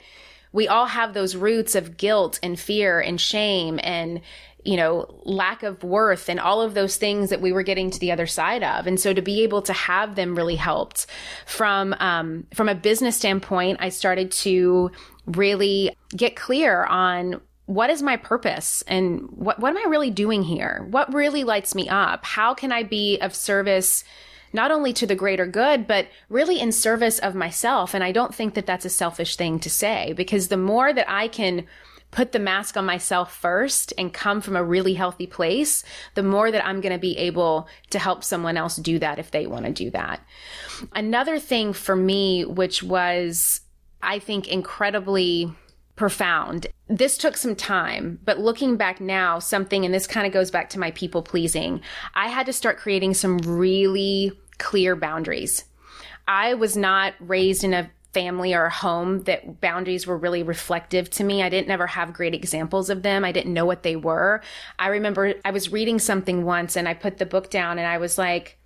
we all have those roots of guilt and fear and shame and you know, lack of worth and all of those things that we were getting to the other side of. And so to be able to have them really helped from, um, from a business standpoint, I started to really get clear on what is my purpose and what, what am I really doing here? What really lights me up? How can I be of service? Not only to the greater good, but really in service of myself. And I don't think that that's a selfish thing to say because the more that I can put the mask on myself first and come from a really healthy place, the more that I'm going to be able to help someone else do that if they want to do that. Another thing for me, which was, I think, incredibly profound. This took some time, but looking back now, something, and this kind of goes back to my people pleasing, I had to start creating some really clear boundaries. I was not raised in a family or a home that boundaries were really reflective to me. I didn't never have great examples of them. I didn't know what they were. I remember I was reading something once and I put the book down and I was like,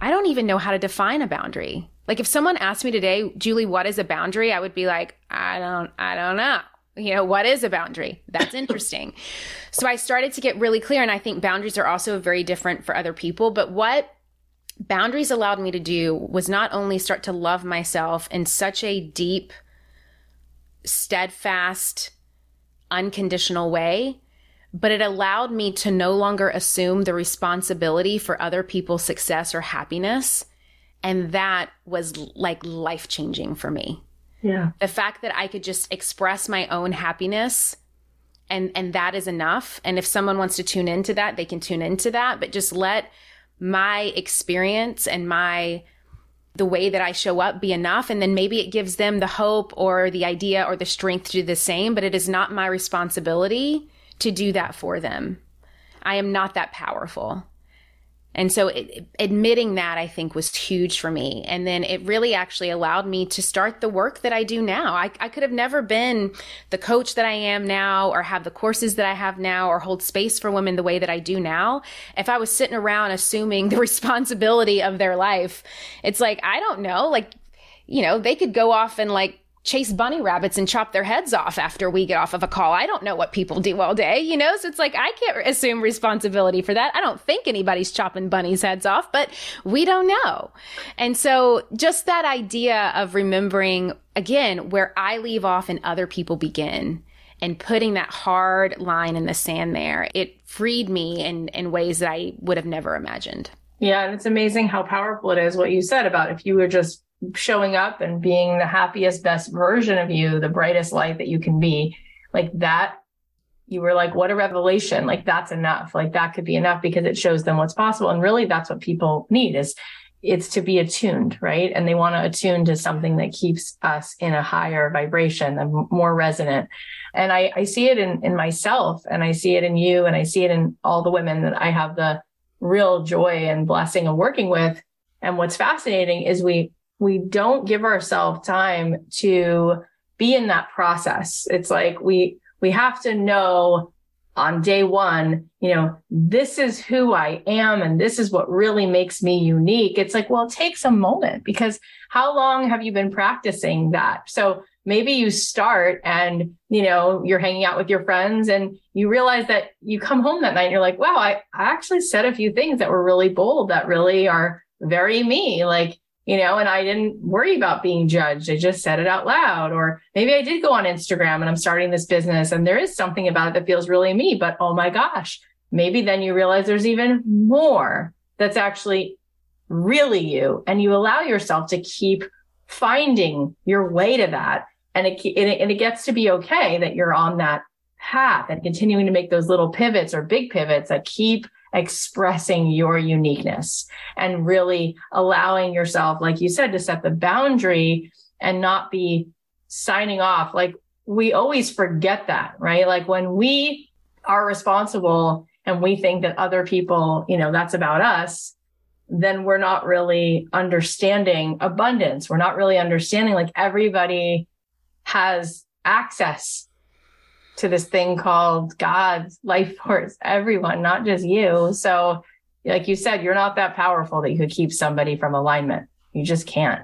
I don't even know how to define a boundary. Like if someone asked me today, Julie, what is a boundary? I would be like, I don't, I don't know. You know, what is a boundary? That's interesting. so I started to get really clear. And I think boundaries are also very different for other people. But what boundaries allowed me to do was not only start to love myself in such a deep, steadfast, unconditional way, but it allowed me to no longer assume the responsibility for other people's success or happiness. And that was like life changing for me. Yeah. The fact that I could just express my own happiness and and that is enough. And if someone wants to tune into that, they can tune into that, but just let my experience and my the way that I show up be enough. And then maybe it gives them the hope or the idea or the strength to do the same, but it is not my responsibility to do that for them. I am not that powerful. And so it, admitting that I think was huge for me. And then it really actually allowed me to start the work that I do now. I, I could have never been the coach that I am now or have the courses that I have now or hold space for women the way that I do now. If I was sitting around assuming the responsibility of their life, it's like, I don't know, like, you know, they could go off and like chase bunny rabbits and chop their heads off after we get off of a call. I don't know what people do all day, you know? So it's like, I can't assume responsibility for that. I don't think anybody's chopping bunnies' heads off, but we don't know. And so just that idea of remembering again, where I leave off and other people begin and putting that hard line in the sand there, it freed me in, in ways that I would have never imagined. Yeah. And it's amazing how powerful it is what you said about if you were just showing up and being the happiest, best version of you, the brightest light that you can be, like that, you were like, what a revelation. Like that's enough. Like that could be enough because it shows them what's possible. And really that's what people need is it's to be attuned, right? And they want to attune to something that keeps us in a higher vibration, a more resonant. And I, I see it in, in myself and I see it in you and I see it in all the women that I have the real joy and blessing of working with. And what's fascinating is we, we don't give ourselves time to be in that process. It's like we, we have to know on day one, you know, this is who I am and this is what really makes me unique. It's like, well, it takes a moment because how long have you been practicing that? So maybe you start and, you know, you're hanging out with your friends and you realize that you come home that night and you're like, wow, I, I actually said a few things that were really bold that really are very me. Like, you know, and I didn't worry about being judged. I just said it out loud. Or maybe I did go on Instagram and I'm starting this business and there is something about it that feels really me, but oh my gosh, maybe then you realize there's even more that's actually really you. And you allow yourself to keep finding your way to that. And it, and it gets to be okay that you're on that path and continuing to make those little pivots or big pivots that keep expressing your uniqueness and really allowing yourself, like you said, to set the boundary and not be signing off. Like we always forget that, right? Like when we are responsible and we think that other people, you know, that's about us, then we're not really understanding abundance. We're not really understanding like everybody has access to this thing called God's life force, everyone, not just you. So, like you said, you're not that powerful that you could keep somebody from alignment. You just can't.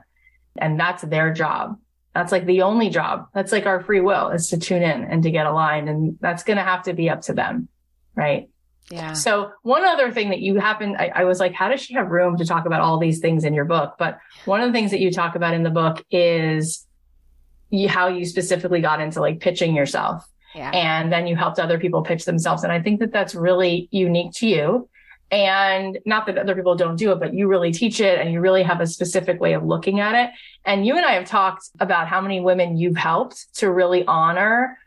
And that's their job. That's like the only job. That's like our free will is to tune in and to get aligned. And that's going to have to be up to them. Right. Yeah. So one other thing that you happen, I, I, was like, how does she have room to talk about all these things in your book? But one of the things that you talk about in the book is you, how you specifically got into like pitching yourself yeah. And then you helped other people pitch themselves. And I think that that's really unique to you. And not that other people don't do it, but you really teach it and you really have a specific way of looking at it. And you and I have talked about how many women you've helped to really honor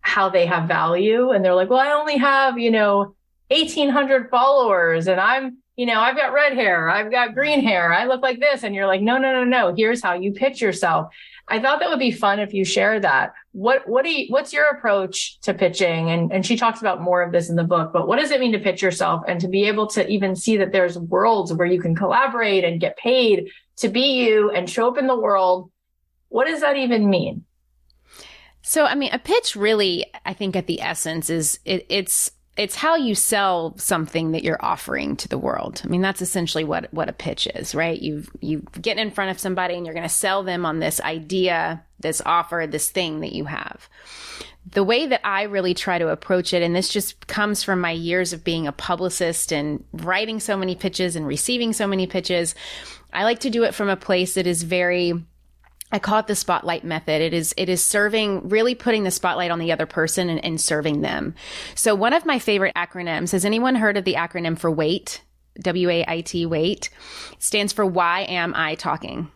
how they have value. And they're like, well, I only have, you know, 1800 followers and I'm, you know, I've got red hair, I've got green hair, I look like this. And you're like, no, no, no, no. Here's how you pitch yourself. I thought that would be fun if you share that. What what do you what's your approach to pitching? And and she talks about more of this in the book, but what does it mean to pitch yourself and to be able to even see that there's worlds where you can collaborate and get paid to be you and show up in the world? What does that even mean? So, I mean, a pitch really, I think at the essence is it, it's it's how you sell something that you're offering to the world. I mean, that's essentially what what a pitch is, right? You you get in front of somebody and you're going to sell them on this idea, this offer, this thing that you have. The way that I really try to approach it, and this just comes from my years of being a publicist and writing so many pitches and receiving so many pitches, I like to do it from a place that is very I call it the spotlight method. It is, it is serving, really putting the spotlight on the other person and, and serving them. So one of my favorite acronyms, has anyone heard of the acronym for WAIT? W-A-I-T, WAIT. It stands for why am I talking?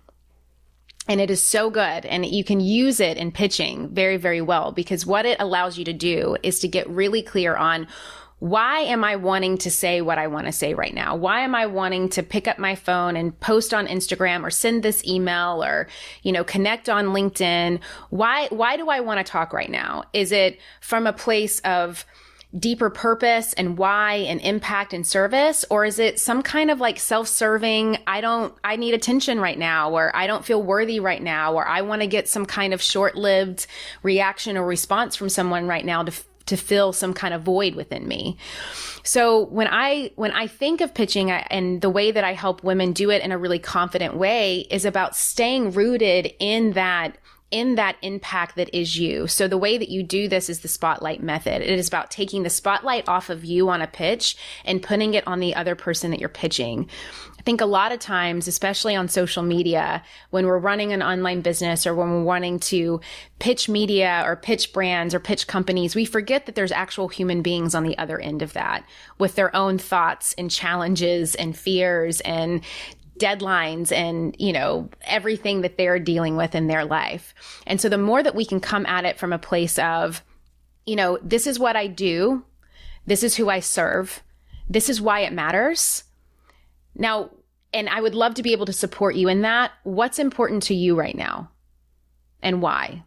And it is so good. And you can use it in pitching very, very well because what it allows you to do is to get really clear on why am I wanting to say what I want to say right now? Why am I wanting to pick up my phone and post on Instagram or send this email or, you know, connect on LinkedIn? Why, why do I want to talk right now? Is it from a place of, deeper purpose and why and impact and service or is it some kind of like self-serving i don't i need attention right now or i don't feel worthy right now or i want to get some kind of short-lived reaction or response from someone right now to to fill some kind of void within me. So when I when I think of pitching and the way that I help women do it in a really confident way is about staying rooted in that in that impact that is you. So the way that you do this is the spotlight method. It is about taking the spotlight off of you on a pitch and putting it on the other person that you're pitching I think a lot of times, especially on social media, when we're running an online business or when we're wanting to pitch media or pitch brands or pitch companies, we forget that there's actual human beings on the other end of that with their own thoughts and challenges and fears and deadlines and, you know, everything that they're dealing with in their life. And so the more that we can come at it from a place of, you know, this is what I do. This is who I serve. This is why it matters. Now, and I would love to be able to support you in that. What's important to you right now and why?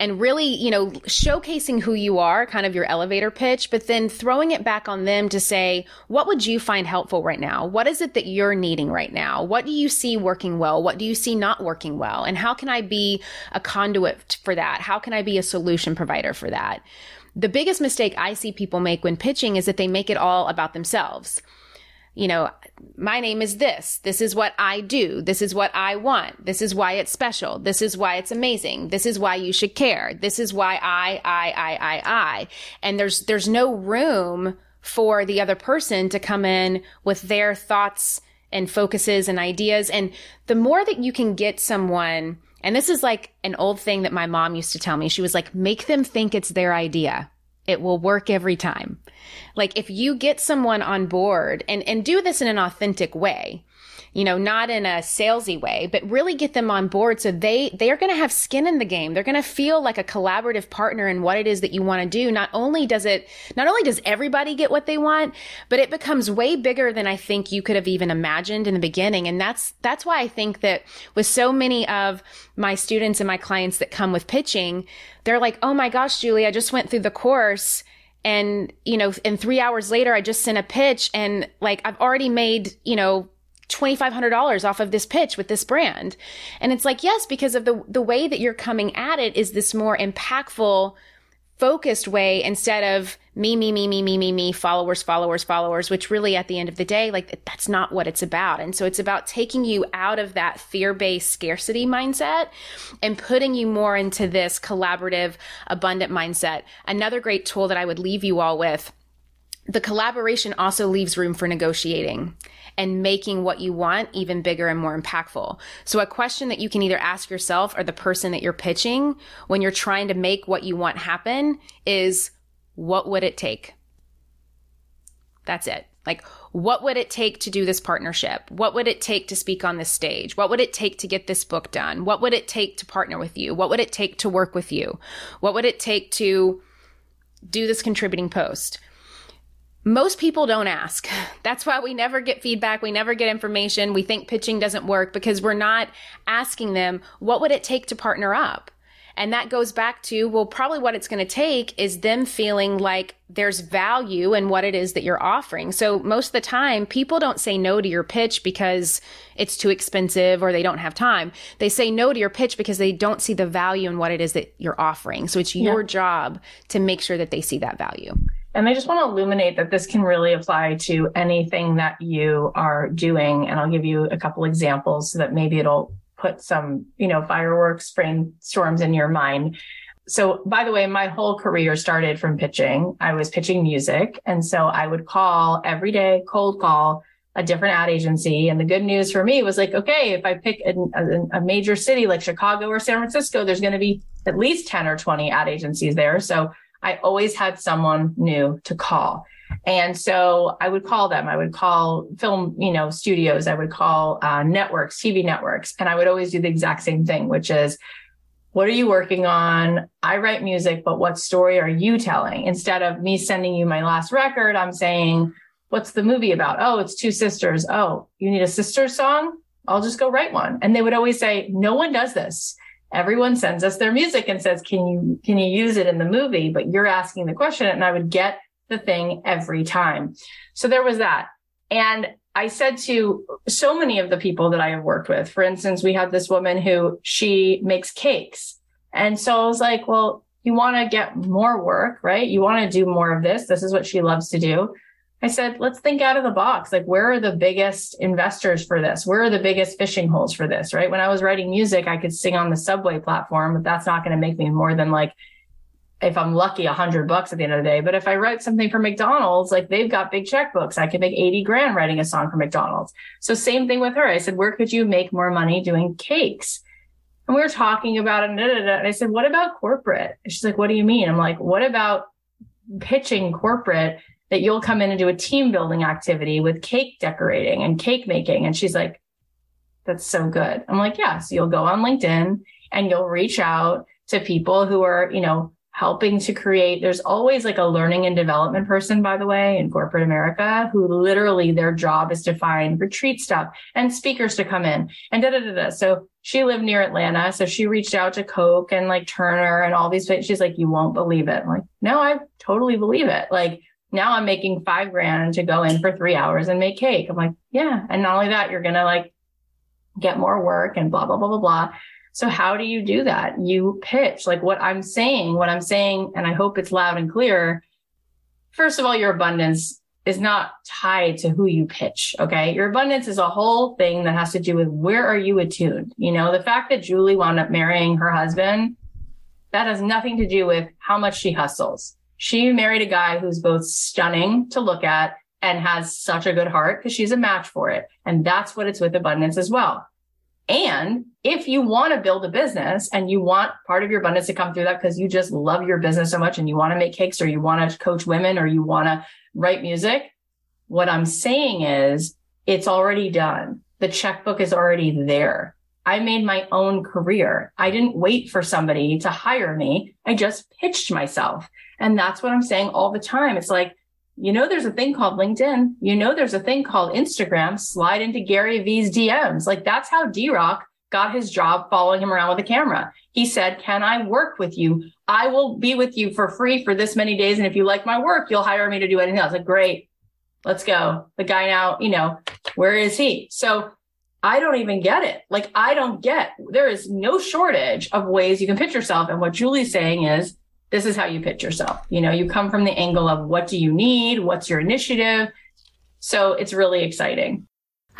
And really, you know, showcasing who you are, kind of your elevator pitch, but then throwing it back on them to say, what would you find helpful right now? What is it that you're needing right now? What do you see working well? What do you see not working well? And how can I be a conduit for that? How can I be a solution provider for that? The biggest mistake I see people make when pitching is that they make it all about themselves you know, my name is this. This is what I do. This is what I want. This is why it's special. This is why it's amazing. This is why you should care. This is why I, I, I, I, I. And there's, there's no room for the other person to come in with their thoughts and focuses and ideas. And the more that you can get someone, and this is like an old thing that my mom used to tell me. She was like, make them think it's their idea. It will work every time. Like if you get someone on board and, and do this in an authentic way, you know, not in a salesy way, but really get them on board so they they are going to have skin in the game. They're going to feel like a collaborative partner in what it is that you want to do. Not only does it not only does everybody get what they want, but it becomes way bigger than I think you could have even imagined in the beginning. And that's that's why I think that with so many of my students and my clients that come with pitching, they're like, "Oh my gosh, Julie, I just went through the course and you know and three hours later i just sent a pitch and like i've already made you know $2500 off of this pitch with this brand and it's like yes because of the the way that you're coming at it is this more impactful focused way instead of me, me, me, me, me, me, me, followers, followers, followers, which really at the end of the day, like that's not what it's about. And so it's about taking you out of that fear based scarcity mindset and putting you more into this collaborative, abundant mindset. Another great tool that I would leave you all with the collaboration also leaves room for negotiating and making what you want even bigger and more impactful. So a question that you can either ask yourself or the person that you're pitching when you're trying to make what you want happen is what would it take? That's it. Like, what would it take to do this partnership? What would it take to speak on this stage? What would it take to get this book done? What would it take to partner with you? What would it take to work with you? What would it take to do this contributing post? Most people don't ask. That's why we never get feedback. We never get information. We think pitching doesn't work because we're not asking them, what would it take to partner up? And that goes back to, well, probably what it's going to take is them feeling like there's value in what it is that you're offering. So most of the time, people don't say no to your pitch because it's too expensive or they don't have time. They say no to your pitch because they don't see the value in what it is that you're offering. So it's your yeah. job to make sure that they see that value. And I just want to illuminate that this can really apply to anything that you are doing. And I'll give you a couple examples so that maybe it'll put some, you know, fireworks, brainstorms in your mind. So, by the way, my whole career started from pitching. I was pitching music. And so I would call every day, cold call a different ad agency. And the good news for me was like, okay, if I pick a, a, a major city like Chicago or San Francisco, there's going to be at least 10 or 20 ad agencies there. So I always had someone new to call. And so I would call them. I would call film, you know, studios. I would call uh, networks, TV networks, and I would always do the exact same thing, which is, what are you working on? I write music, but what story are you telling? Instead of me sending you my last record, I'm saying, what's the movie about? Oh, it's two sisters. Oh, you need a sister song? I'll just go write one. And they would always say, no one does this everyone sends us their music and says, can you, can you use it in the movie? But you're asking the question and I would get the thing every time. So there was that. And I said to so many of the people that I have worked with, for instance, we had this woman who she makes cakes. And so I was like, well, you want to get more work, right? You want to do more of this. This is what she loves to do. I said, let's think out of the box. Like, where are the biggest investors for this? Where are the biggest fishing holes for this? Right. When I was writing music, I could sing on the subway platform, but that's not going to make me more than like, if I'm lucky, a hundred bucks at the end of the day. But if I write something for McDonald's, like they've got big checkbooks, I could make 80 grand writing a song for McDonald's. So same thing with her. I said, where could you make more money doing cakes? And we were talking about it. And I said, what about corporate? And she's like, what do you mean? I'm like, what about pitching corporate that you'll come in and do a team building activity with cake decorating and cake making. And she's like, that's so good. I'm like, yeah. So you'll go on LinkedIn and you'll reach out to people who are, you know, helping to create. There's always like a learning and development person, by the way, in corporate America who literally their job is to find retreat stuff and speakers to come in and da da da da. So she lived near Atlanta. So she reached out to Coke and like Turner and all these things. She's like, you won't believe it. I'm like, no, I totally believe it. Like now I'm making five grand to go in for three hours and make cake. I'm like, yeah. And not only that, you're going to like get more work and blah, blah, blah, blah, blah. So how do you do that? You pitch like what I'm saying, what I'm saying, and I hope it's loud and clear. First of all, your abundance is not tied to who you pitch. Okay. Your abundance is a whole thing that has to do with where are you attuned? You know, the fact that Julie wound up marrying her husband, that has nothing to do with how much she hustles. She married a guy who's both stunning to look at and has such a good heart because she's a match for it. And that's what it's with abundance as well. And if you want to build a business and you want part of your abundance to come through that because you just love your business so much and you want to make cakes or you want to coach women or you want to write music, what I'm saying is it's already done. The checkbook is already there. I made my own career. I didn't wait for somebody to hire me. I just pitched myself. And that's what I'm saying all the time. It's like, you know, there's a thing called LinkedIn. You know, there's a thing called Instagram. Slide into Gary Vee's DMs. Like that's how D Rock got his job following him around with a camera. He said, can I work with you? I will be with you for free for this many days. And if you like my work, you'll hire me to do anything else. Like, great. Let's go. The guy now, you know, where is he? So I don't even get it. Like, I don't get, there is no shortage of ways you can pitch yourself. And what Julie's saying is, this is how you pitch yourself. You know, you come from the angle of what do you need? What's your initiative? So it's really exciting.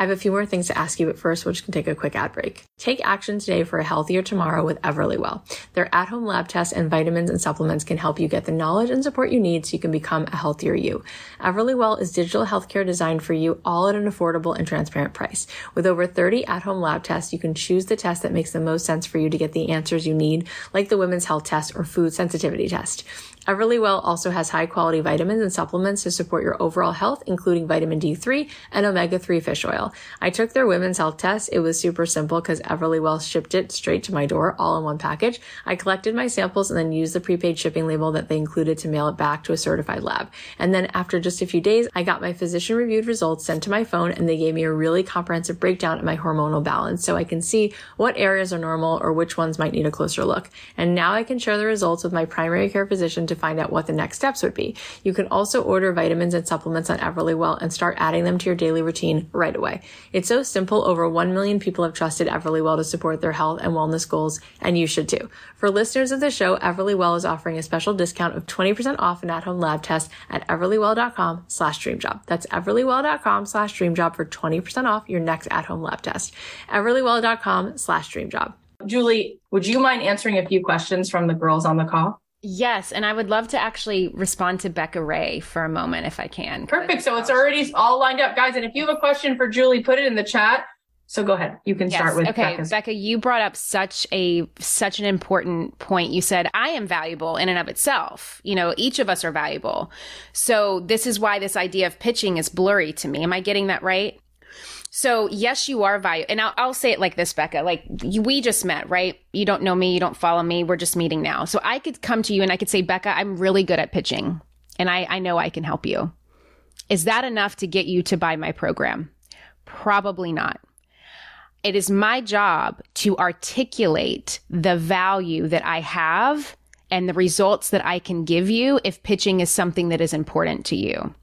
I have a few more things to ask you, but first we're just gonna take a quick ad break. Take action today for a healthier tomorrow with Everlywell. Their at-home lab tests and vitamins and supplements can help you get the knowledge and support you need so you can become a healthier you. Everlywell is digital healthcare designed for you all at an affordable and transparent price. With over 30 at-home lab tests, you can choose the test that makes the most sense for you to get the answers you need, like the women's health test or food sensitivity test. Everlywell also has high quality vitamins and supplements to support your overall health, including vitamin D3 and omega-3 fish oil. I took their women's health test. It was super simple because Everlywell shipped it straight to my door all in one package. I collected my samples and then used the prepaid shipping label that they included to mail it back to a certified lab. And then after just a few days, I got my physician reviewed results sent to my phone and they gave me a really comprehensive breakdown of my hormonal balance so I can see what areas are normal or which ones might need a closer look. And now I can share the results with my primary care physician to find out what the next steps would be. You can also order vitamins and supplements on Everlywell and start adding them to your daily routine right away. It's so simple. Over 1 million people have trusted Everlywell to support their health and wellness goals, and you should too. For listeners of the show, Everlywell is offering a special discount of 20% off an at-home lab test at everlywell.com slash dreamjob. That's everlywell.com slash dreamjob for 20% off your next at-home lab test. everlywell.com slash dreamjob. Julie, would you mind answering a few questions from the girls on the call? Yes, and I would love to actually respond to Becca Ray for a moment if I can. Perfect. So it's already all lined up, guys. And if you have a question for Julie, put it in the chat. So go ahead. You can yes. start with okay, Becca's. Becca. You brought up such a such an important point. You said I am valuable in and of itself. You know, each of us are valuable. So this is why this idea of pitching is blurry to me. Am I getting that right? So yes, you are valuable. And I'll, I'll, say it like this, Becca, like we just met, right? You don't know me. You don't follow me. We're just meeting now. So I could come to you and I could say, Becca, I'm really good at pitching and I, I know I can help you. Is that enough to get you to buy my program? Probably not. It is my job to articulate the value that I have and the results that I can give you if pitching is something that is important to you.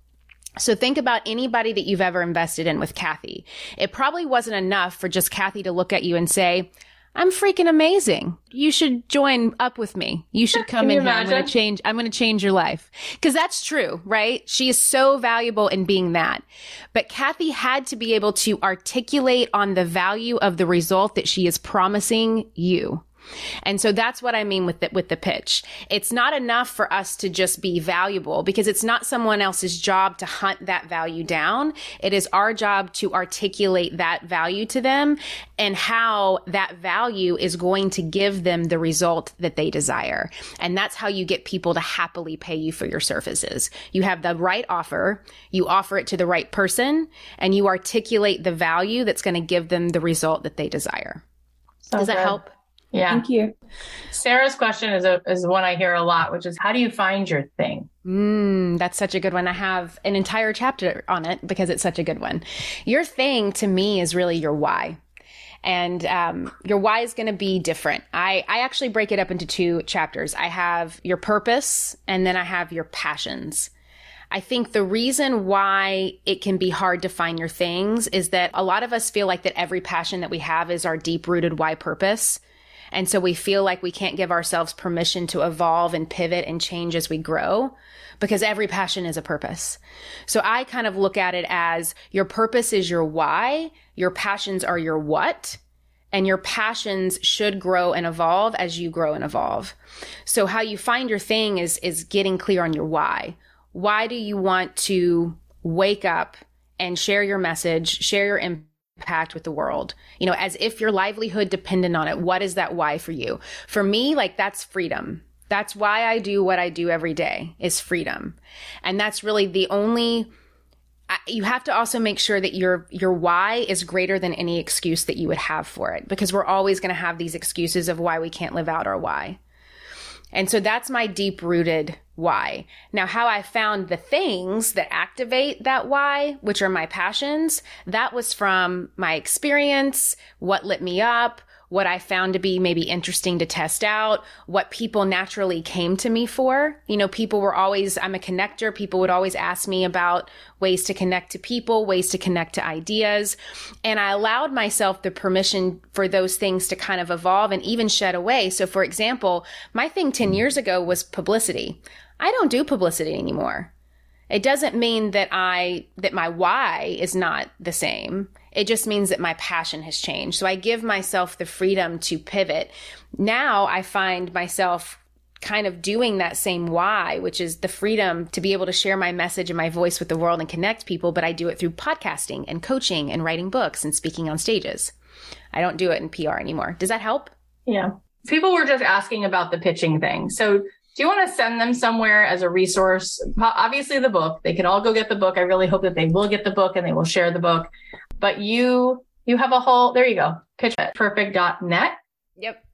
So think about anybody that you've ever invested in with Cathy. It probably wasn't enough for just Cathy to look at you and say, I'm freaking amazing. You should join up with me. You should come in here. I'm going to change, I'm going to change your life. Cause that's true, right? She is so valuable in being that. But Cathy had to be able to articulate on the value of the result that she is promising you. And so that's what I mean with the, with the pitch. It's not enough for us to just be valuable because it's not someone else's job to hunt that value down. It is our job to articulate that value to them and how that value is going to give them the result that they desire. And that's how you get people to happily pay you for your services. You have the right offer, you offer it to the right person, and you articulate the value that's going to give them the result that they desire. Does that good. help? Yeah. Thank you. Sarah's question is a, is one I hear a lot, which is how do you find your thing? Mm, that's such a good one. I have an entire chapter on it because it's such a good one. Your thing to me is really your why. And um, your why is going to be different. I, I actually break it up into two chapters. I have your purpose and then I have your passions. I think the reason why it can be hard to find your things is that a lot of us feel like that every passion that we have is our deep rooted why purpose. And so we feel like we can't give ourselves permission to evolve and pivot and change as we grow because every passion is a purpose. So I kind of look at it as your purpose is your why, your passions are your what, and your passions should grow and evolve as you grow and evolve. So how you find your thing is is getting clear on your why. Why do you want to wake up and share your message, share your impact impact with the world, you know, as if your livelihood depended on it. What is that why for you? For me, like that's freedom. That's why I do what I do every day is freedom. And that's really the only you have to also make sure that your your why is greater than any excuse that you would have for it because we're always going to have these excuses of why we can't live out our why. And so that's my deep rooted why. Now, how I found the things that activate that why, which are my passions, that was from my experience, what lit me up, what I found to be maybe interesting to test out, what people naturally came to me for. You know, people were always, I'm a connector. People would always ask me about ways to connect to people, ways to connect to ideas. And I allowed myself the permission for those things to kind of evolve and even shed away. So, for example, my thing 10 years ago was publicity. I don't do publicity anymore. It doesn't mean that I, that my why is not the same. It just means that my passion has changed. So I give myself the freedom to pivot. Now I find myself kind of doing that same why, which is the freedom to be able to share my message and my voice with the world and connect people, but I do it through podcasting and coaching and writing books and speaking on stages. I don't do it in PR anymore. Does that help? Yeah. People were just asking about the pitching thing. So do you want to send them somewhere as a resource? Obviously, the book. They can all go get the book. I really hope that they will get the book and they will share the book. But you you have a whole there you go pitchperfect.net. Yep.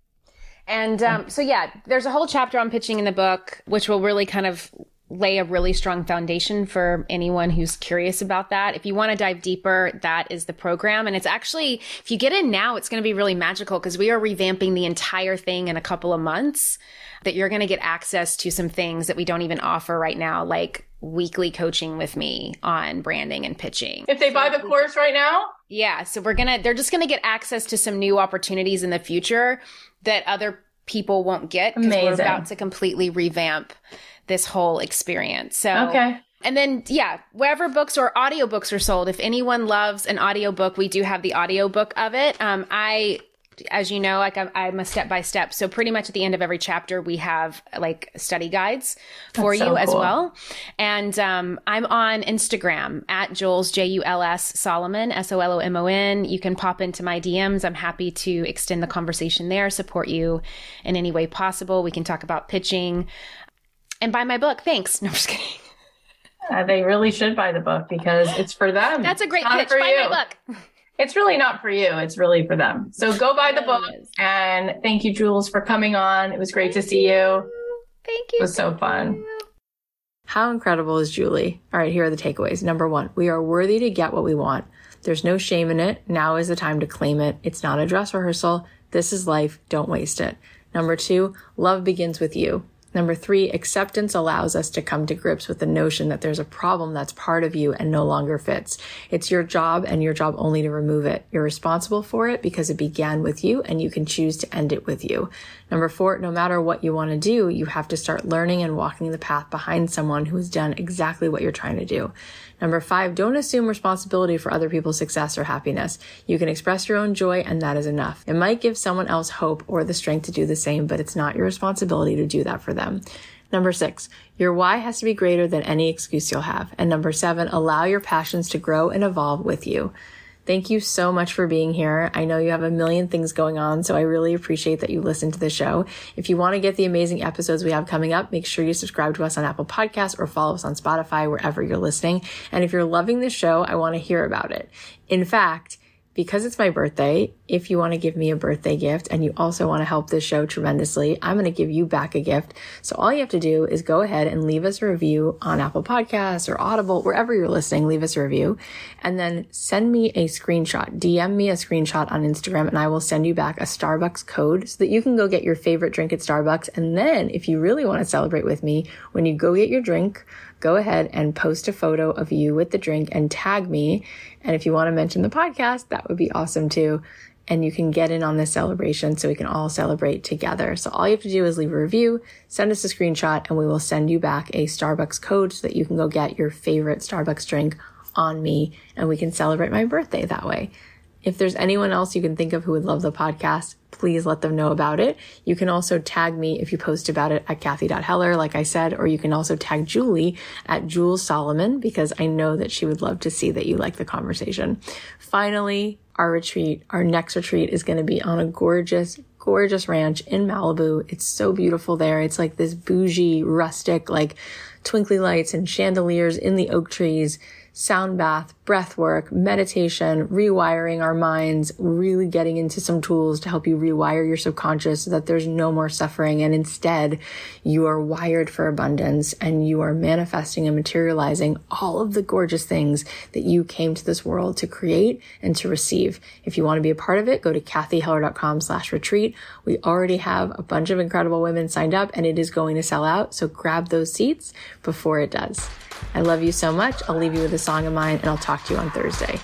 And um, so yeah, there's a whole chapter on pitching in the book, which will really kind of lay a really strong foundation for anyone who's curious about that. If you want to dive deeper, that is the program. And it's actually, if you get in now, it's going to be really magical because we are revamping the entire thing in a couple of months that you're going to get access to some things that we don't even offer right now, like weekly coaching with me on branding and pitching. If they buy the course right now? Yeah. So we're going to, they're just going to get access to some new opportunities in the future that other people won't get because we're about to completely revamp this whole experience. So okay. And then, yeah, wherever books or audiobooks are sold, if anyone loves an audiobook, we do have the audiobook of it. Um, I, as you know, like I'm, I'm a step by step. So pretty much at the end of every chapter, we have like study guides for you so as well. And um, I'm on Instagram at Jules J U L S Solomon S O L O M O N. You can pop into my DMs. I'm happy to extend the conversation there, support you in any way possible. We can talk about pitching and buy my book. Thanks. No, I'm just kidding. Uh, they really should buy the book because it's for them. That's a great pitch. Buy you. my book. It's really not for you. It's really for them. So go buy the book. And thank you, Jules, for coming on. It was great thank to see you. you. Thank you. It was so fun. How incredible is Julie? All right, here are the takeaways. Number one, we are worthy to get what we want. There's no shame in it. Now is the time to claim it. It's not a dress rehearsal. This is life. Don't waste it. Number two, love begins with you. Number three, acceptance allows us to come to grips with the notion that there's a problem that's part of you and no longer fits. It's your job and your job only to remove it. You're responsible for it because it began with you and you can choose to end it with you. Number four, no matter what you want to do, you have to start learning and walking the path behind someone who has done exactly what you're trying to do. Number five, don't assume responsibility for other people's success or happiness. You can express your own joy and that is enough. It might give someone else hope or the strength to do the same, but it's not your responsibility to do that for them. Number six, your why has to be greater than any excuse you'll have. And number seven, allow your passions to grow and evolve with you. Thank you so much for being here. I know you have a million things going on, so I really appreciate that you listen to the show. If you want to get the amazing episodes we have coming up, make sure you subscribe to us on Apple Podcasts or follow us on Spotify, wherever you're listening. And if you're loving the show, I want to hear about it. In fact, because it's my birthday, if you want to give me a birthday gift and you also want to help this show tremendously, I'm going to give you back a gift. So all you have to do is go ahead and leave us a review on Apple Podcasts or Audible, wherever you're listening, leave us a review and then send me a screenshot. DM me a screenshot on Instagram and I will send you back a Starbucks code so that you can go get your favorite drink at Starbucks. And then if you really want to celebrate with me, when you go get your drink, go ahead and post a photo of you with the drink and tag me. And if you want to mention the podcast, that would be awesome too and you can get in on this celebration so we can all celebrate together. So all you have to do is leave a review, send us a screenshot, and we will send you back a Starbucks code so that you can go get your favorite Starbucks drink on me and we can celebrate my birthday that way. If there's anyone else you can think of who would love the podcast, please let them know about it. You can also tag me if you post about it at Cathy.Heller, like I said, or you can also tag Julie at Jules Solomon because I know that she would love to see that you like the conversation. Finally, our retreat, our next retreat is going to be on a gorgeous, gorgeous ranch in Malibu. It's so beautiful there. It's like this bougie, rustic, like twinkly lights and chandeliers in the oak trees sound bath, breath work, meditation, rewiring our minds, really getting into some tools to help you rewire your subconscious so that there's no more suffering. And instead, you are wired for abundance and you are manifesting and materializing all of the gorgeous things that you came to this world to create and to receive. If you want to be a part of it, go to cathyheller.com slash retreat. We already have a bunch of incredible women signed up and it is going to sell out. So grab those seats before it does. I love you so much. I'll leave you with a song of mine and I'll talk to you on Thursday.